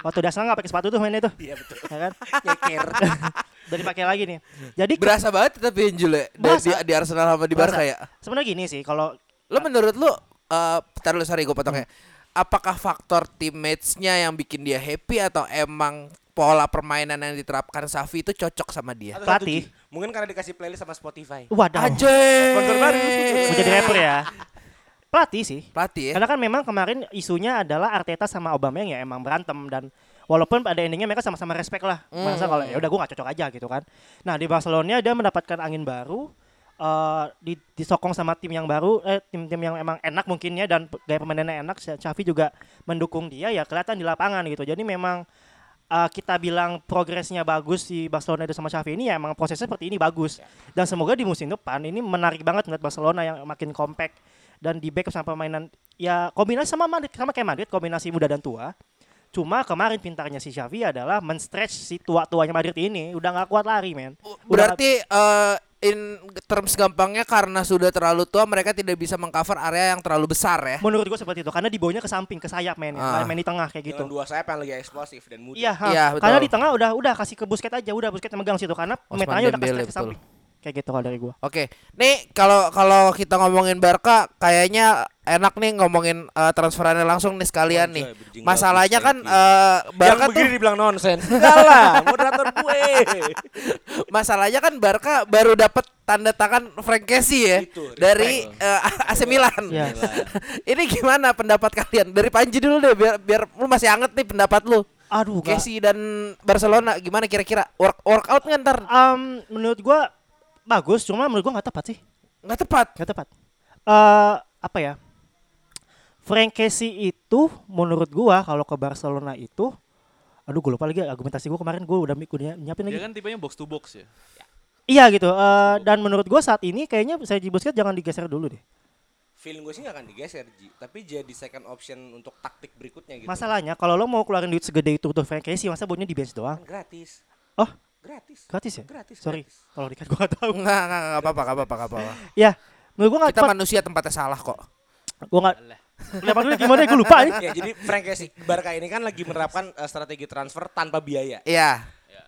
Waktu dasar nggak pakai sepatu tuh mainnya tuh, Iya betul. ya kan? Nyeker. Udah dipakai lagi nih. Jadi Berasa banget tapi ya di, Berasa. di, di Arsenal sama di Barca ya. sebenarnya gini sih, kalau Lo menurut lu eh bentar dulu sorry gue potongnya. Apakah faktor teammates-nya yang bikin dia happy atau emang pola permainan yang diterapkan Safi itu cocok sama dia? Pelatih. Mungkin karena dikasih playlist sama Spotify. waduh, Aja. Sponsor baru. mau jadi rapper ya. Pelatih sih. Pelatih ya. Karena kan memang kemarin isunya adalah Arteta sama Aubameyang ya emang berantem dan walaupun pada endingnya mereka sama-sama respect lah. Merasa kalau ya udah gue gak cocok aja gitu kan. Nah di Barcelona dia mendapatkan angin baru eh di, disokong sama tim yang baru eh tim-tim yang emang enak mungkin ya dan gaya permainannya enak Xavi juga mendukung dia ya kelihatan di lapangan gitu. Jadi memang eh, kita bilang progresnya bagus di Barcelona itu sama Xavi ini ya emang prosesnya seperti ini bagus. Dan semoga di musim depan ini menarik banget melihat Barcelona yang makin compact dan di backup sama permainan ya kombinasi sama Madrid sama kayak Madrid kombinasi muda dan tua. Cuma kemarin pintarnya si Xavi adalah men-stretch si tua-tuanya Madrid ini udah nggak kuat lari, men. Udah nggak- Berarti eh, in terms gampangnya karena sudah terlalu tua mereka tidak bisa mengcover area yang terlalu besar ya. menurut gue seperti itu karena dibawanya ke samping ke sayap men, Ah. main di tengah kayak gitu. Dengan dua sayap yang lagi eksplosif dan muda. Iya, betul. karena di tengah udah udah kasih ke Busquets aja, udah Busquets yang megang situ karena Osman pemainnya udah ke betul. Kayak gitu kalau dari gua. Oke, nih kalau kalau kita ngomongin Barca, kayaknya enak nih ngomongin eh, transferannya langsung nih sekalian nih. Masalahnya kan you. eh, Yang Barca tuh begini dibilang nonsen. Enggak lah, moderator gue. masalahnya kan Barca baru dapat tanda tangan Frank Kessie ya Itu, dari eh, AC Milan. Iya. Ini gimana pendapat kalian? Dari Panji dulu deh biar biar lu masih anget nih pendapat lu. Aduh, gak. Kessie dan Barcelona gimana kira-kira? Work workout nggak ntar? Um, menurut gua bagus, cuma menurut gua nggak tepat sih. Nggak tepat. Nggak tepat. Eh apa ya? Frank Casey itu menurut gua kalau ke Barcelona itu aduh gue lupa lagi argumentasi gua kemarin gua udah, udah nyiapin lagi. Dia kan tipenya box to box ya. Iya gitu. eh, dan menurut gua saat ini kayaknya Sergi Busquets jangan digeser dulu deh. Feeling gue sih gak akan digeser, Ji. Tapi jadi second option untuk taktik berikutnya gitu. Masalahnya kalau lo mau keluarin duit segede itu untuk Frank Casey, masa buatnya di bench doang? Kan gratis. Oh, Gratis. gratis ya? Gratis. Sorry, kalau dikat gua gak tahu. Enggak, enggak, enggak apa-apa, enggak apa-apa, enggak apa-apa. Ya, menurut gua gak Kita tepat. manusia tempatnya salah kok. Gua gak Lihat dulu gimana gue lupa nih. ya jadi Frank Casey Barca ini kan lagi menerapkan eh, strategi transfer tanpa biaya. Iya.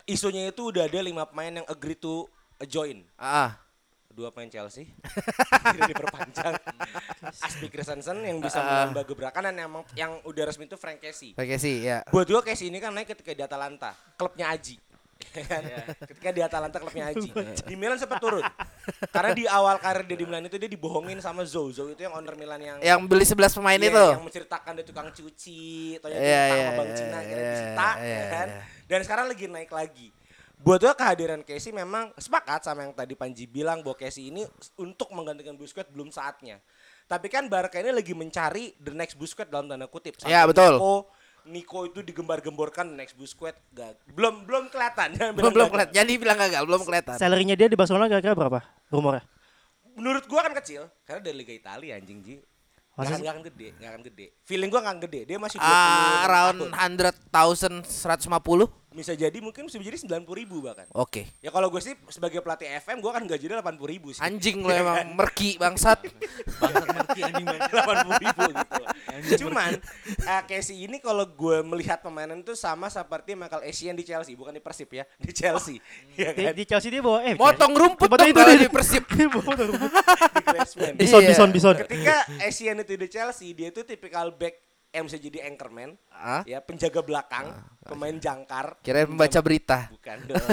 Isunya itu udah ada lima pemain yang agree to join. Ah. Dua pemain Chelsea. Tidak diperpanjang. Aspi Christensen yang bisa menambah gebrakan dan yang yang udah resmi itu Frank Casey. Oke sih, ya. Buat gue Casey ini kan naik ketika di Atalanta, klubnya Aji. Ya kan? ketika di Atalanta klubnya Aji. Di Milan sempat turun. Karena di awal karir dia di Milan itu dia dibohongin sama. Zou itu yang owner Milan yang Yang beli 11 pemain Iya, itu. yang menceritakan dia tukang cuci, atau Iya, yang iya, sama Bang iya, Cina iya, kira disita, iya, ya kan? iya. Dan sekarang lagi naik lagi. Buat gue kehadiran Casey memang sepakat sama yang tadi Panji bilang bahwa Casey ini untuk menggantikan Busquets belum saatnya. Tapi kan Barca ini lagi mencari the next Busquets dalam tanda kutip. Iya, betul. Nico itu digembar-gemborkan next Busquets gak, belum belum kelihatan. Belum bilang belum kelihatan. Jadi bilang gagal, belum kelihatan. Salary-nya dia di Barcelona kira-kira berapa? Rumornya? Menurut gua kan kecil karena dari Liga Italia anjing Ji. Masa akan, gak akan gede, gak akan gede. Feeling gua gak akan gede. Dia masih 20 Ah, around tahun. 100,000 150. Bisa jadi mungkin bisa jadi 90 ribu bahkan Oke. ya kalau gue sih sebagai pelatih FM gue kan gajinya 80 ribu sih Anjing lo emang merki bangsat. 80 ribu gitu cuman uh, Casey ini kalau gue melihat pemainan itu sama seperti Michael Essien di Chelsea bukan di Persib ya di Chelsea ya Di, kan di Chelsea dia bawa eh Motong rumput dong itu di Persib. Dia bawa rumput. di. Bison, bison, bison. ketika Essien itu di Chelsea dia itu tipikal back yang bisa jadi anchorman Ah, ya penjaga belakang pemain jangkar kirain membaca berita. bukan dong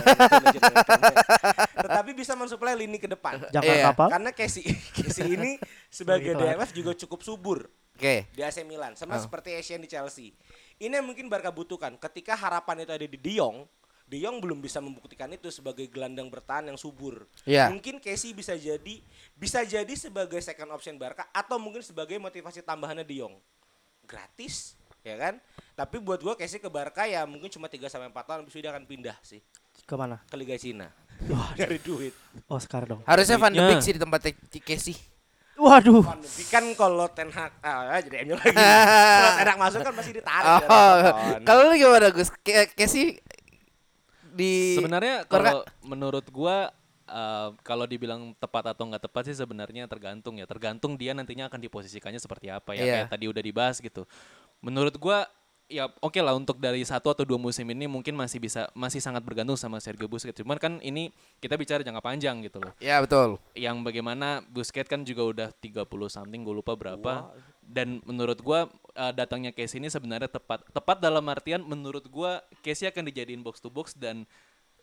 tetapi bisa mensuplai lini ke depan Jangkar Iya. kapal. Karena Casey, Casey ini sebagai DMF juga cukup subur. Oke. di AC Milan sama Oh. seperti Asian di Chelsea. Ini yang mungkin Barca butuhkan. Ketika harapan itu ada di De Jong, De Jong belum bisa membuktikan itu sebagai gelandang bertahan yang subur. Iya. Mungkin Casey bisa jadi bisa jadi sebagai second option Barca atau mungkin sebagai motivasi tambahannya De Jong. Gratis, ya kan? Tapi buat gua Casey ke Barca ya mungkin cuma 3 sampai 4 tahun habis itu dia akan pindah sih Ke mana? ke Liga Cina. Dari duit. Oscar dong. Harusnya Van de. Beek sih di tempat Casey. Waduh. Van de Beek kan kalau Ten Hag ah, jadi MU lagi. kalau Ten Hag masuk kan pasti ditarik. Oh, dari Everton. kalau lu gimana Gus? Ke- Casey di Sebenarnya kalau menurut gua eh, kalau dibilang tepat atau nggak tepat sih sebenarnya tergantung ya. Tergantung dia nantinya akan diposisikannya seperti apa ya. Iya. Kayak tadi udah dibahas gitu. Menurut gua ya oke lah untuk dari satu atau dua musim ini mungkin masih bisa masih sangat bergantung sama Sergio Busquets. Cuman kan ini kita bicara jangka panjang gitu loh. Ya betul. Yang bagaimana Busquets kan juga udah 30 something gue lupa berapa. Dan menurut gua eh, datangnya Casey ini sebenarnya tepat. Tepat dalam artian menurut gua Casey akan dijadiin box to box dan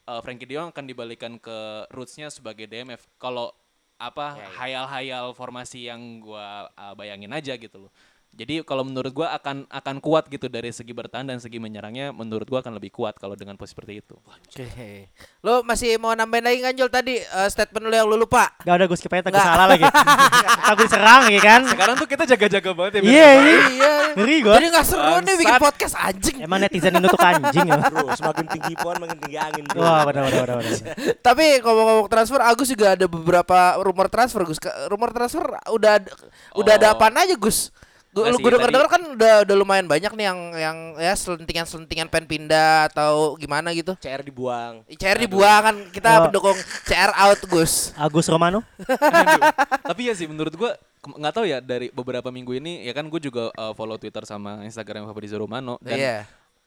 eh, Frankie De Jong akan dibalikan ke rootsnya sebagai DMF. Kalau apa hayal-hayal formasi yang gua eh, bayangin aja gitu loh. Jadi kalau menurut gua akan akan kuat gitu dari segi bertahan dan segi menyerangnya menurut gua akan lebih kuat kalau dengan posisi seperti itu. Oke. Lu masih mau nambahin lagi kan Jol tadi eh, statement lu yang lu lupa? Gak ada gue skip aja takut Nggak. salah lagi. takut diserang ya kan. Sekarang tuh kita jaga-jaga banget ya. Iya ini. iya. Ngeri gue. Jadi gak seru nih bikin Bangsat. podcast anjing. Emang netizen ini tuh anjing ya. Bro, semakin tinggi pohon makin tinggi angin. Bro. Wah benar benar benar. benar. Tapi ngomong-ngomong transfer, Agus juga ada beberapa rumor transfer, Gus. Rumor transfer udah ada- udah ada Oh. apaan aja, Gus? Gue gue denger kan udah udah lumayan banyak nih yang yang ya selentingan selentingan pengen pindah atau gimana gitu. CR dibuang. CR dibuang kan kita Oh. pendukung CR out Gus. Agus Romano. Aduh. Tapi ya sih menurut gua ke- nggak tahu ya dari beberapa minggu ini ya kan gue juga uh, follow Twitter sama Instagram Fabrizio Romano dan Iya.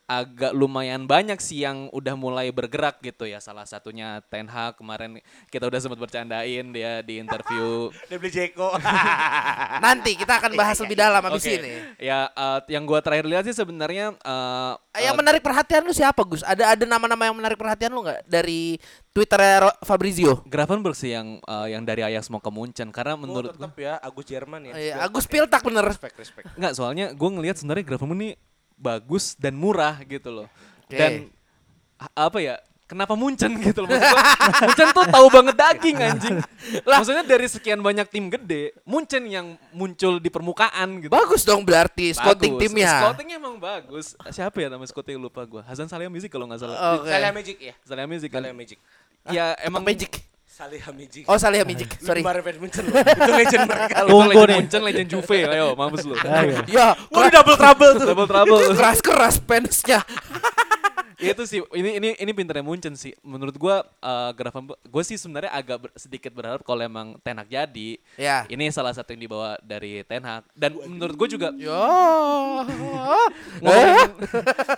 Agak lumayan banyak sih yang udah mulai bergerak gitu ya. Salah satunya Ten Hag kemarin kita udah sempat bercandain dia di interview. Dia beli Jeko. Nanti kita akan bahas lebih dalam habis Oke. ini. Ya uh, yang gua terakhir lihat sih sebenarnya uh, Eh, Yang uh, menarik perhatian lu siapa Gus? Ada ada nama-nama yang menarik perhatian lu nggak dari Twitter Fabrizio? Gravenberch sih yang uh, yang dari Ajax mau ke Munchen karena Oh, menurut gua tetap ya Agus Jerman ya. Iya, Agus Piltak bener. Respect, respect. Nggak, soalnya gue ngelihat sebenarnya Gravenberch ini bagus dan murah gitu loh. Oke. Dan apa ya? Kenapa Munchen gitu loh? Maksud gua, Munchen tuh tahu banget daging anjing. Maksudnya dari sekian banyak tim gede, Munchen yang muncul di permukaan gitu. Bagus dong berarti scouting Bagus. timnya. Scoutingnya emang bagus. Siapa ya nama scouting lupa gua. Hasan Salihamidzic kalau nggak salah. Oke. Salah Magic ya. Salihamidzic kan. Salah Magic. Ya emang Magic. Salih. Oh Salih Magic. Sorry. Kemarin Bayern Munchen loh. Itu legend mereka Tunggu legend nih. Munchen, legend Juve. Ayo, mampus lu. Ayo. Ya, Wah, double trouble tuh. Double trouble. keras keras fansnya. Ya itu sih ini ini ini pinternya Munchen sih. Menurut gua uh, Gravenberch gue sih sebenarnya agak ber- sedikit berharap kalau emang Ten Hag jadi. Ya. Ini salah satu yang dibawa dari Ten Hag dan menurut gue juga Yo. ngomongin,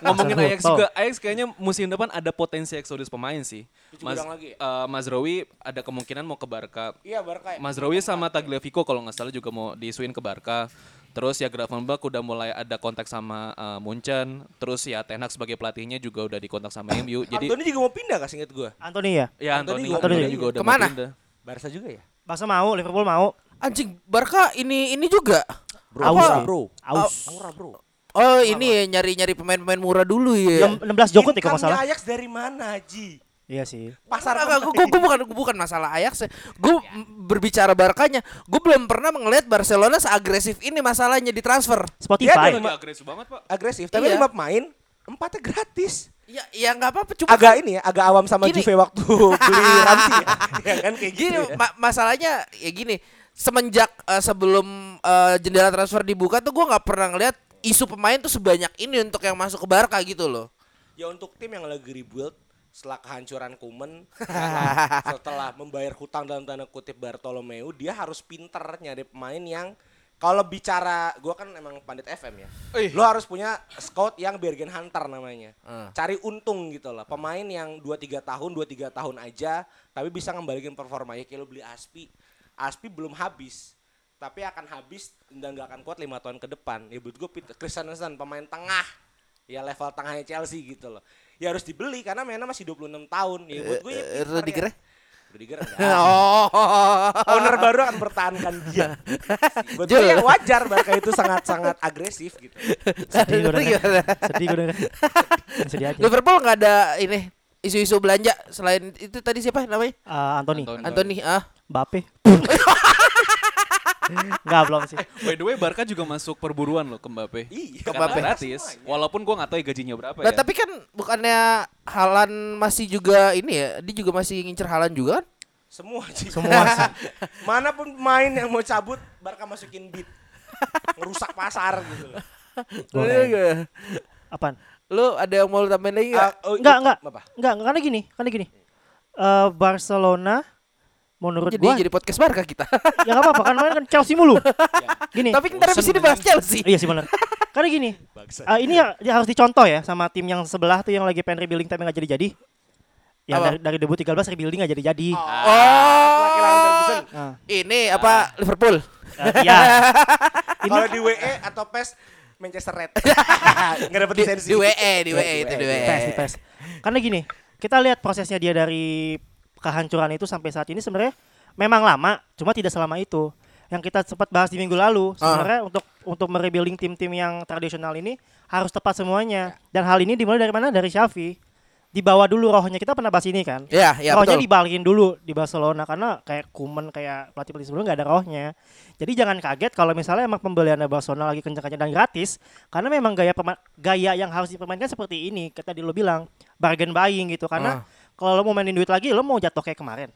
ngomongin Asal Ajax juga Ajax kayaknya musim depan ada potensi eksodus pemain sih. Mas lagi ya? eh, Mas Rowi ada kemungkinan mau ke Barca. Iya, Barca. ya. Mas Rowi sama Tagliafico kalau nggak salah juga mau disuin ke Barca. Terus ya Gravenberch udah mulai ada kontak sama eh, Munchen. Terus ya Ten Hag sebagai pelatihnya juga udah dikontak sama MU. Jadi Anthony juga mau pindah kah seinget gua? Anthony ya. ya Anthony Anthony, juga- Anthony Anthony juga udah Ke mana? mau pindah. Barca juga ya? Barca mau, Liverpool mau. Anjing Barca ini ini juga. Aus, Apa? bro. Aus. Aura, bro. Oh ini ya nyari-nyari pemain-pemain murah dulu ya. Enam- 16 Jokut ya kalau salah. Ajax dari mana, Ji? Iya sih. Pasar Enggak, gue bukan gua bukan masalah Ajax. Gue berbicara Barkanya. Gue belum pernah ngelihat Barcelona seagresif ini masalahnya di transfer. Spotify. Dia Dia agresif banget pak. agresif, tapi Iya. lima pemain empatnya gratis. Ya ya nggak apa-apa cuma Agak ini ya, agak awam sama Gini. Juve waktu beli Ramsey ya. ya kan kayak gitu gini ya. ma- masalahnya ya gini semenjak eh, sebelum eh, jendela transfer dibuka tuh gue nggak pernah ngeliat isu pemain tuh sebanyak ini untuk yang masuk ke Barca gitu loh. Ya untuk tim yang lagi rebuild setelah kehancuran Kuman setelah, setelah membayar hutang dalam tanda kutip Bartolomeu dia harus pinter nyari pemain yang kalau bicara gua kan emang pandit FM ya. Ih. lo harus punya scout yang Bergen Hunter namanya. Hmm. cari untung gitu loh. Pemain yang 2-3 tahun 2-3 tahun aja tapi bisa ngembalikin performa. Ya kayak lo beli Aspi. Aspi belum habis. Tapi akan habis dan gak akan kuat lima tahun ke depan. Ya buat gue Christensen pemain tengah. Ya level tengahnya Chelsea gitu loh ya harus dibeli karena mainnya masih 26 tahun ya buat gue ya Eh, pinter Rudiger ya. Rudiger. Oh. Owner baru akan mempertahankan dia. Buat gue ya wajar Barca itu sangat-sangat agresif gitu. Sedih gue denger. Gimana? Sedih gue denger. Sedih aja. Liverpool nggak ada ini isu-isu belanja selain itu tadi siapa namanya? Ah, Anthony. Anthony. Anthony ah. Mbappe. Enggak belum sih. By the way, Barca juga masuk perburuan loh ke Mbappe. Iya. Ke Mbappe. gratis. Walaupun gua nggak tahu ya gajinya berapa Nah, ya. tapi kan bukannya Halan masih juga ini ya, dia juga masih ngincer Halan juga kan? Semua sih. Semua sih. Mana pun pemain yang mau cabut, Barca masukin beat. Ngerusak pasar gitu. loh. Boleh. Iya nggak? Apaan? Lu ada yang mau lu tambahin lagi nggak? Ah, oh, Enggak, enggak. Apa? Enggak, karena gini, karena gini. Eh Barcelona menurut jadi gua jadi podcast Barca kita. ya enggak apa-apa kan kemarin kan Chelsea mulu. Gini. Tapi ntar abis ini bahas Chelsea. Iya sih benar. Karena gini, eh, ini ya, ya harus dicontoh ya sama tim yang sebelah tuh yang lagi pengen rebuilding tapi nggak jadi-jadi. Yang Apa? dari, dari debut 13 rebuilding nggak jadi-jadi. Oh. Ferguson. Nah, Ini apa Liverpool? eh, iya. Ini Kalau di WE atau PES Manchester Red. Enggak dapat Di, lisensi. di WE, di WE itu di E. WE. PES, di PES. Karena gini, kita lihat prosesnya dia dari kehancuran itu sampai saat ini sebenarnya memang lama, cuma tidak selama itu. Yang kita sempat bahas di minggu lalu, sebenarnya untuk untuk merebuilding tim-tim yang tradisional ini harus tepat semuanya. Dan hal ini dimulai dari mana? Dari Xavi. Dibawa dulu rohnya. Kita pernah bahas ini kan? Ya, ya rohnya betul. dibalikin dulu di Barcelona karena kayak Kuman kayak pelatih-pelatih sebelumnya nggak ada rohnya. Jadi jangan kaget kalau misalnya emang pembelian Barcelona lagi kencang-kencang dan gratis karena memang gaya gaya yang harus dipermainkan seperti ini. Kita tadi lo bilang bargain buying gitu karena Ah. Kalau lo mau mainin duit lagi lo mau jatuh kayak kemarin.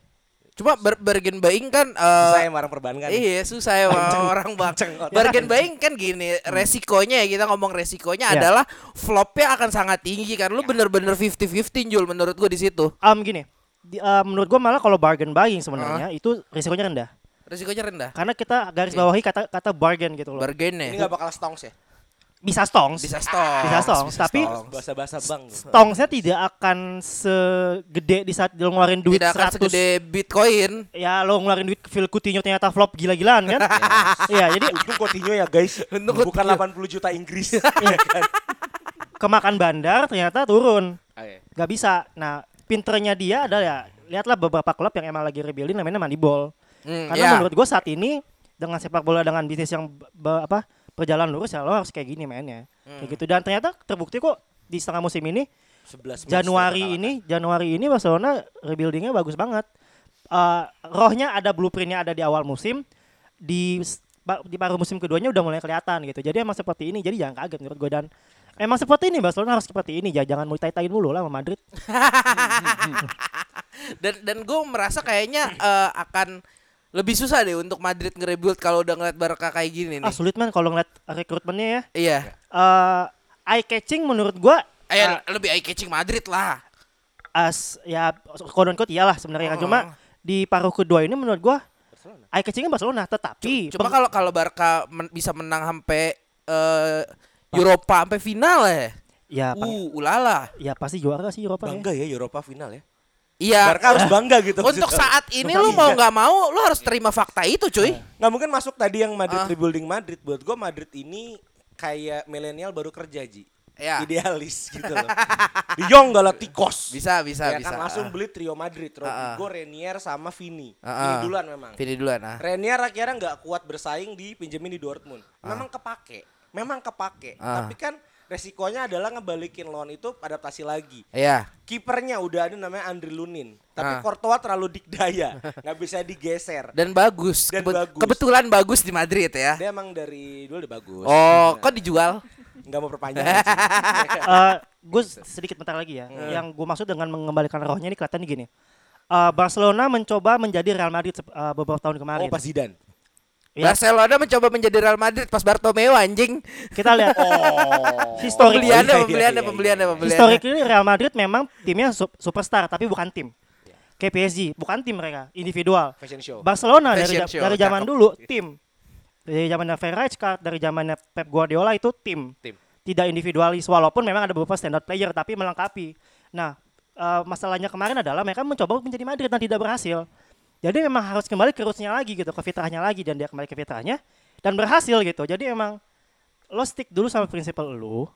Cuma ber bargain buying kan eh, Saya marah perbankan. Iya susah ya orang bang. Bargain buying kan gini, resikonya ya kita ngomong resikonya Ya. adalah flopnya akan sangat tinggi kan. Lu bener-bener 50-50 Jul menurut gua di situ. Um gini, di- uh, menurut gua malah kalau bargain buying sebenarnya itu risikonya rendah Resikonya rendah. karena kita garis bawahi kata kata bargain gitu loh. Bargain Ini ya. nggak bakal stongs ya? Bisa stongs, Bisa stop. Bisa stongs, tapi Bahasa-bahasa bang. stongsnya tidak akan segede di saat lo ngeluarin duit Tidak akan 100 segede Bitcoin. ya lo ngeluarin duit Phil Coutinho ternyata flop gila-gilaan kan Iya jadi Untung Coutinho ya guys. Untung Bukan Coutinho. 80 juta Inggris. Iya kan? kemakan bandar ternyata turun Ah, iya. nggak bisa nah pinternya dia adalah ya lihatlah beberapa klub yang emang lagi rebuilding namanya Moneyball Hmm, karena ya. menurut gue saat ini dengan sepak bola dengan bisnis yang be- apa berjalan lurus ya lo harus kayak gini mainnya Hmm. kayak gitu dan ternyata terbukti kok di setengah musim ini 11 match Januari ini Januari ini Barcelona rebuildingnya bagus banget. Eh, rohnya ada blueprintnya ada di awal musim di di paruh musim keduanya udah mulai kelihatan gitu. Jadi emang seperti ini. Jadi jangan kaget menurut gue dan emang seperti ini Barcelona harus seperti ini. Ya, jangan mau tai-tain mulu lah sama Madrid. Dan dan gue merasa kayaknya eh, akan lebih susah deh untuk Madrid nge-rebuild kalau udah ngeliat Barca kayak gini Ah nih. sulit man kalau ngeliat rekrutmennya ya. Iya. Eh eye catching menurut gue Eh lebih eye catching Madrid lah. as ya quote unquote iyalah sebenarnya kan. Cuma di paruh kedua ini menurut gue eye catchingnya Barcelona tetapi Cuma kalau kalau Barca men- bisa menang sampai eh, Eropa sampai final ya. ya, pang- Uh, ulala. ya pasti juara sih Eropa ya. Bangga ya Eropa final ya. Iya. Barca harus bangga gitu. Untuk saat ini lu mau nggak mau lu harus terima fakta itu, cuy. nggak mungkin masuk tadi yang Madrid Ah. rebuilding Madrid. Buat gue Madrid ini kayak milenial baru kerja Ji. Ya. Idealis gitu loh. Di Young Galacticos. Bisa, bisa, ya bisa. kan langsung Ah. beli trio Madrid, Ah, ah. Rodrigo, Renier sama Vini. Ah, Vini duluan memang. Vini duluan ah. Renier akhirnya nggak kuat bersaing di pinjemin di Dortmund. Memang kepake, memang kepake. Tapi kan resikonya adalah ngebalikin loan itu adaptasi lagi. Iya. Kipernya udah ada namanya Andri Lunin, tapi Ah. Courtois terlalu dikdaya, nggak bisa digeser. Dan bagus. Dan Kebe- bagus. Kebetulan bagus di Madrid ya. Dia emang dari dulu udah bagus. Oh, kok dijual? nggak mau perpanjang. sih. gue sedikit bentar lagi ya. Yang gue maksud dengan mengembalikan rohnya ini kelihatan gini. Eh, Barcelona mencoba menjadi Real Madrid eh, beberapa tahun kemarin. oh pas Zidane. Ya. Barcelona mencoba menjadi Real Madrid pas Bartomeu anjing. Kita lihat Oh. historik Pembeliannya, iya, iya, pembeliannya, iya, pembeliannya, pembeliannya. historik ini Real Madrid memang timnya su- superstar tapi bukan tim. Kayak PSG, bukan tim mereka, individual. Fashion show. Barcelona dari Fashion show, dari zaman cakep. dulu tim. Dari zamannya Rijkaard, dari zamannya Pep Guardiola itu tim. Tim. Tidak individualis walaupun memang ada beberapa standard player tapi melengkapi. Nah, eh, masalahnya kemarin adalah mereka mencoba menjadi Madrid dan tidak berhasil. Jadi memang harus kembali ke rootsnya lagi gitu, ke fitrahnya lagi dan dia kembali ke fitrahnya dan berhasil gitu. Jadi emang lo stick dulu sama prinsip lu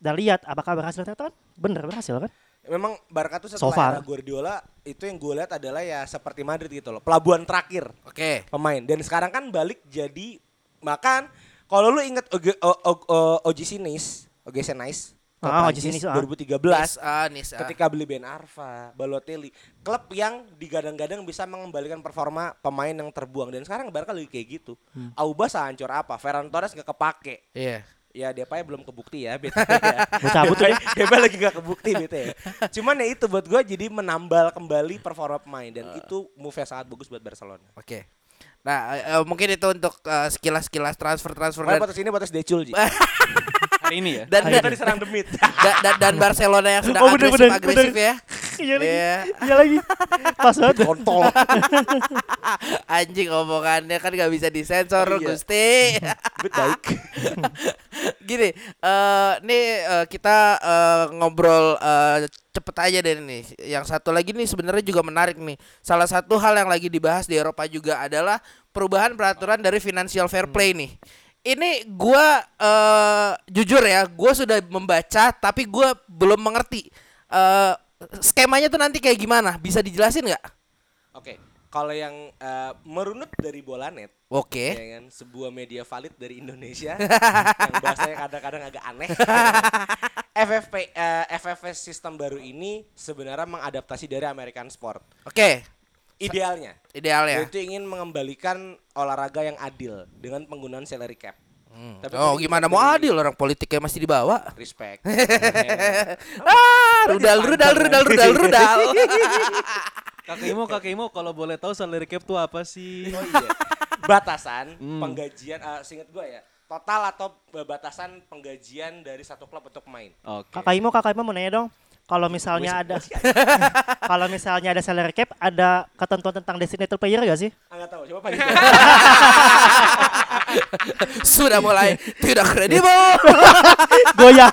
dan lihat apakah berhasil ternyata kan bener berhasil kan? Memang Barca tuh So setelah far. era Guardiola itu yang gue lihat adalah ya seperti Madrid gitu loh. Pelabuhan terakhir Oke. pemain dan sekarang kan balik jadi bahkan kalau lu inget Oge- O- O- O- OGC Nice, OGC Nice, klub Ah, Prancis ah. 2013 Ah, nis, ah. ketika beli Ben Arfa, Balotelli, klub yang digadang-gadang bisa mengembalikan performa pemain yang terbuang dan sekarang Barca lagi kayak gitu. Hmm. Auba hancur apa? Ferran Torres nggak kepake. Iya. Ya Depay belum kebukti ya, bete ya. Mau cabut tuh Depay, lagi gak kebukti bete ya. Cuman ya itu buat gue jadi menambal kembali performa pemain dan Ah. itu move yang sangat bagus buat Barcelona. Oke. Nah, eh, eh, mungkin itu untuk eh, sekilas-sekilas transfer-transfer Pokoknya dan potes ini potes Decul Ji. Hari ini ya. dan, Tadi dan, diserang demit. dan, dan, dan Barcelona yang sudah Oh, bener, agresif bener, agresif bener. ya. Iya lagi. Iya. Iya lagi. Pas banget. Kontol. Anjing omongannya kan gak bisa disensor Oh, iya. Gusti. Baik. Gini, eh nih eh, kita eh, ngobrol eh, cepet aja deh nih. Yang satu lagi nih sebenarnya juga menarik nih. Salah satu hal yang lagi dibahas di Eropa juga adalah perubahan peraturan dari financial fair play nih. Ini gua eh jujur ya, gua sudah membaca tapi gua belum mengerti eh skemanya tuh nanti kayak gimana? Bisa dijelasin nggak? Oke, kalau yang eh, merunut dari Bolanet, Oke. ya kan, sebuah media valid dari Indonesia yang bahasanya kadang-kadang agak aneh. FFP eh, FFS sistem baru ini sebenarnya mengadaptasi dari American sport. Oke. Idealnya, Idealnya. yaitu ingin mengembalikan olahraga yang adil dengan penggunaan salary cap. Tapi Oh, gimana mau adil orang politiknya masih dibawa? Respect. Ah, rudal, rudal, rudal, rudal, rudal. Kakak Imo, Kakak Imo kalau boleh tahu salary cap tuh apa sih? Oh iya. Batasan Hmm. penggajian, uh, seinget gue ya, total atau batasan penggajian dari satu klub untuk pemain. Oke. Kakak Imo, Kakak Imo mau nanya dong. Kalau misalnya ada kalau misalnya ada salary cap, ada ketentuan tentang designated player gak sih? Ah, nggak tahu, coba Pak. Sudah mulai tidak kredibel. Goyah.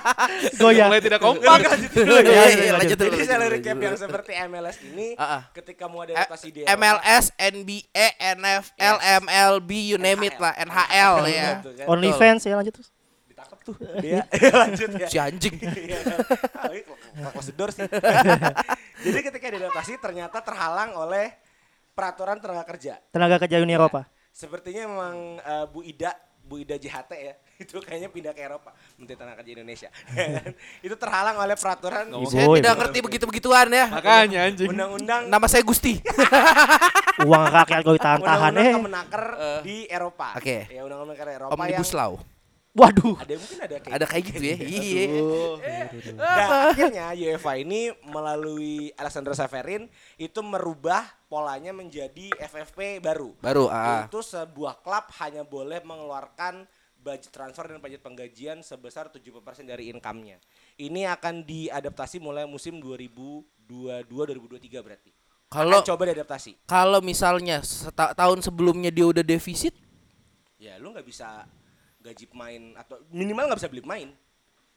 Goyah. Mulai tidak kompak. Pak, lanjut dulu Iya, ya. iya, lanjut dulu, Jadi lanjut salary cap yang seperti MLS ini, Ah, ah. ketika mau ada Eh, adaptasi di MLS, NBA, NFL, Yes. MLB, you name it lah, NHL ya. gitu kan. Only fans ya lanjut terus. ditangkap tuh dia lanjut ya. Si anjing. Iya. Ah, door sih. Jadi ketika diadaptasi ternyata terhalang oleh peraturan tenaga kerja. Tenaga kerja Uni Eropa. Sepertinya memang eh, Bu Ida, Bu Ida JHT ya, itu kayaknya pindah ke Eropa, Menteri Tenaga Kerja Indonesia. itu terhalang oleh peraturan Saya Ibu, tidak ibu. ngerti begitu-begituan ya. Makanya anjing. undang-undang Nama saya Gusti. Uang rakyat gue ditahan-tahan undang-undang eh. Kemenaker di Eropa. Oke. Ya undang-undang Kemenaker Eropa Omnibus yang Law. Waduh. ada mungkin ada kayak Ada kayak gitu ya. Iya. Nah, akhirnya UEFA ini melalui Alexander Severin itu merubah polanya menjadi FFP baru. Baru ah. Itu sebuah klub hanya boleh mengeluarkan budget transfer dan budget penggajian sebesar 70% dari income-nya. Ini akan diadaptasi mulai musim 2022-2023 berarti. Kalau Akan coba diadaptasi. kalau misalnya tahun sebelumnya dia udah defisit, Ya lu nggak bisa gaji pemain atau minimal nggak bisa beli pemain.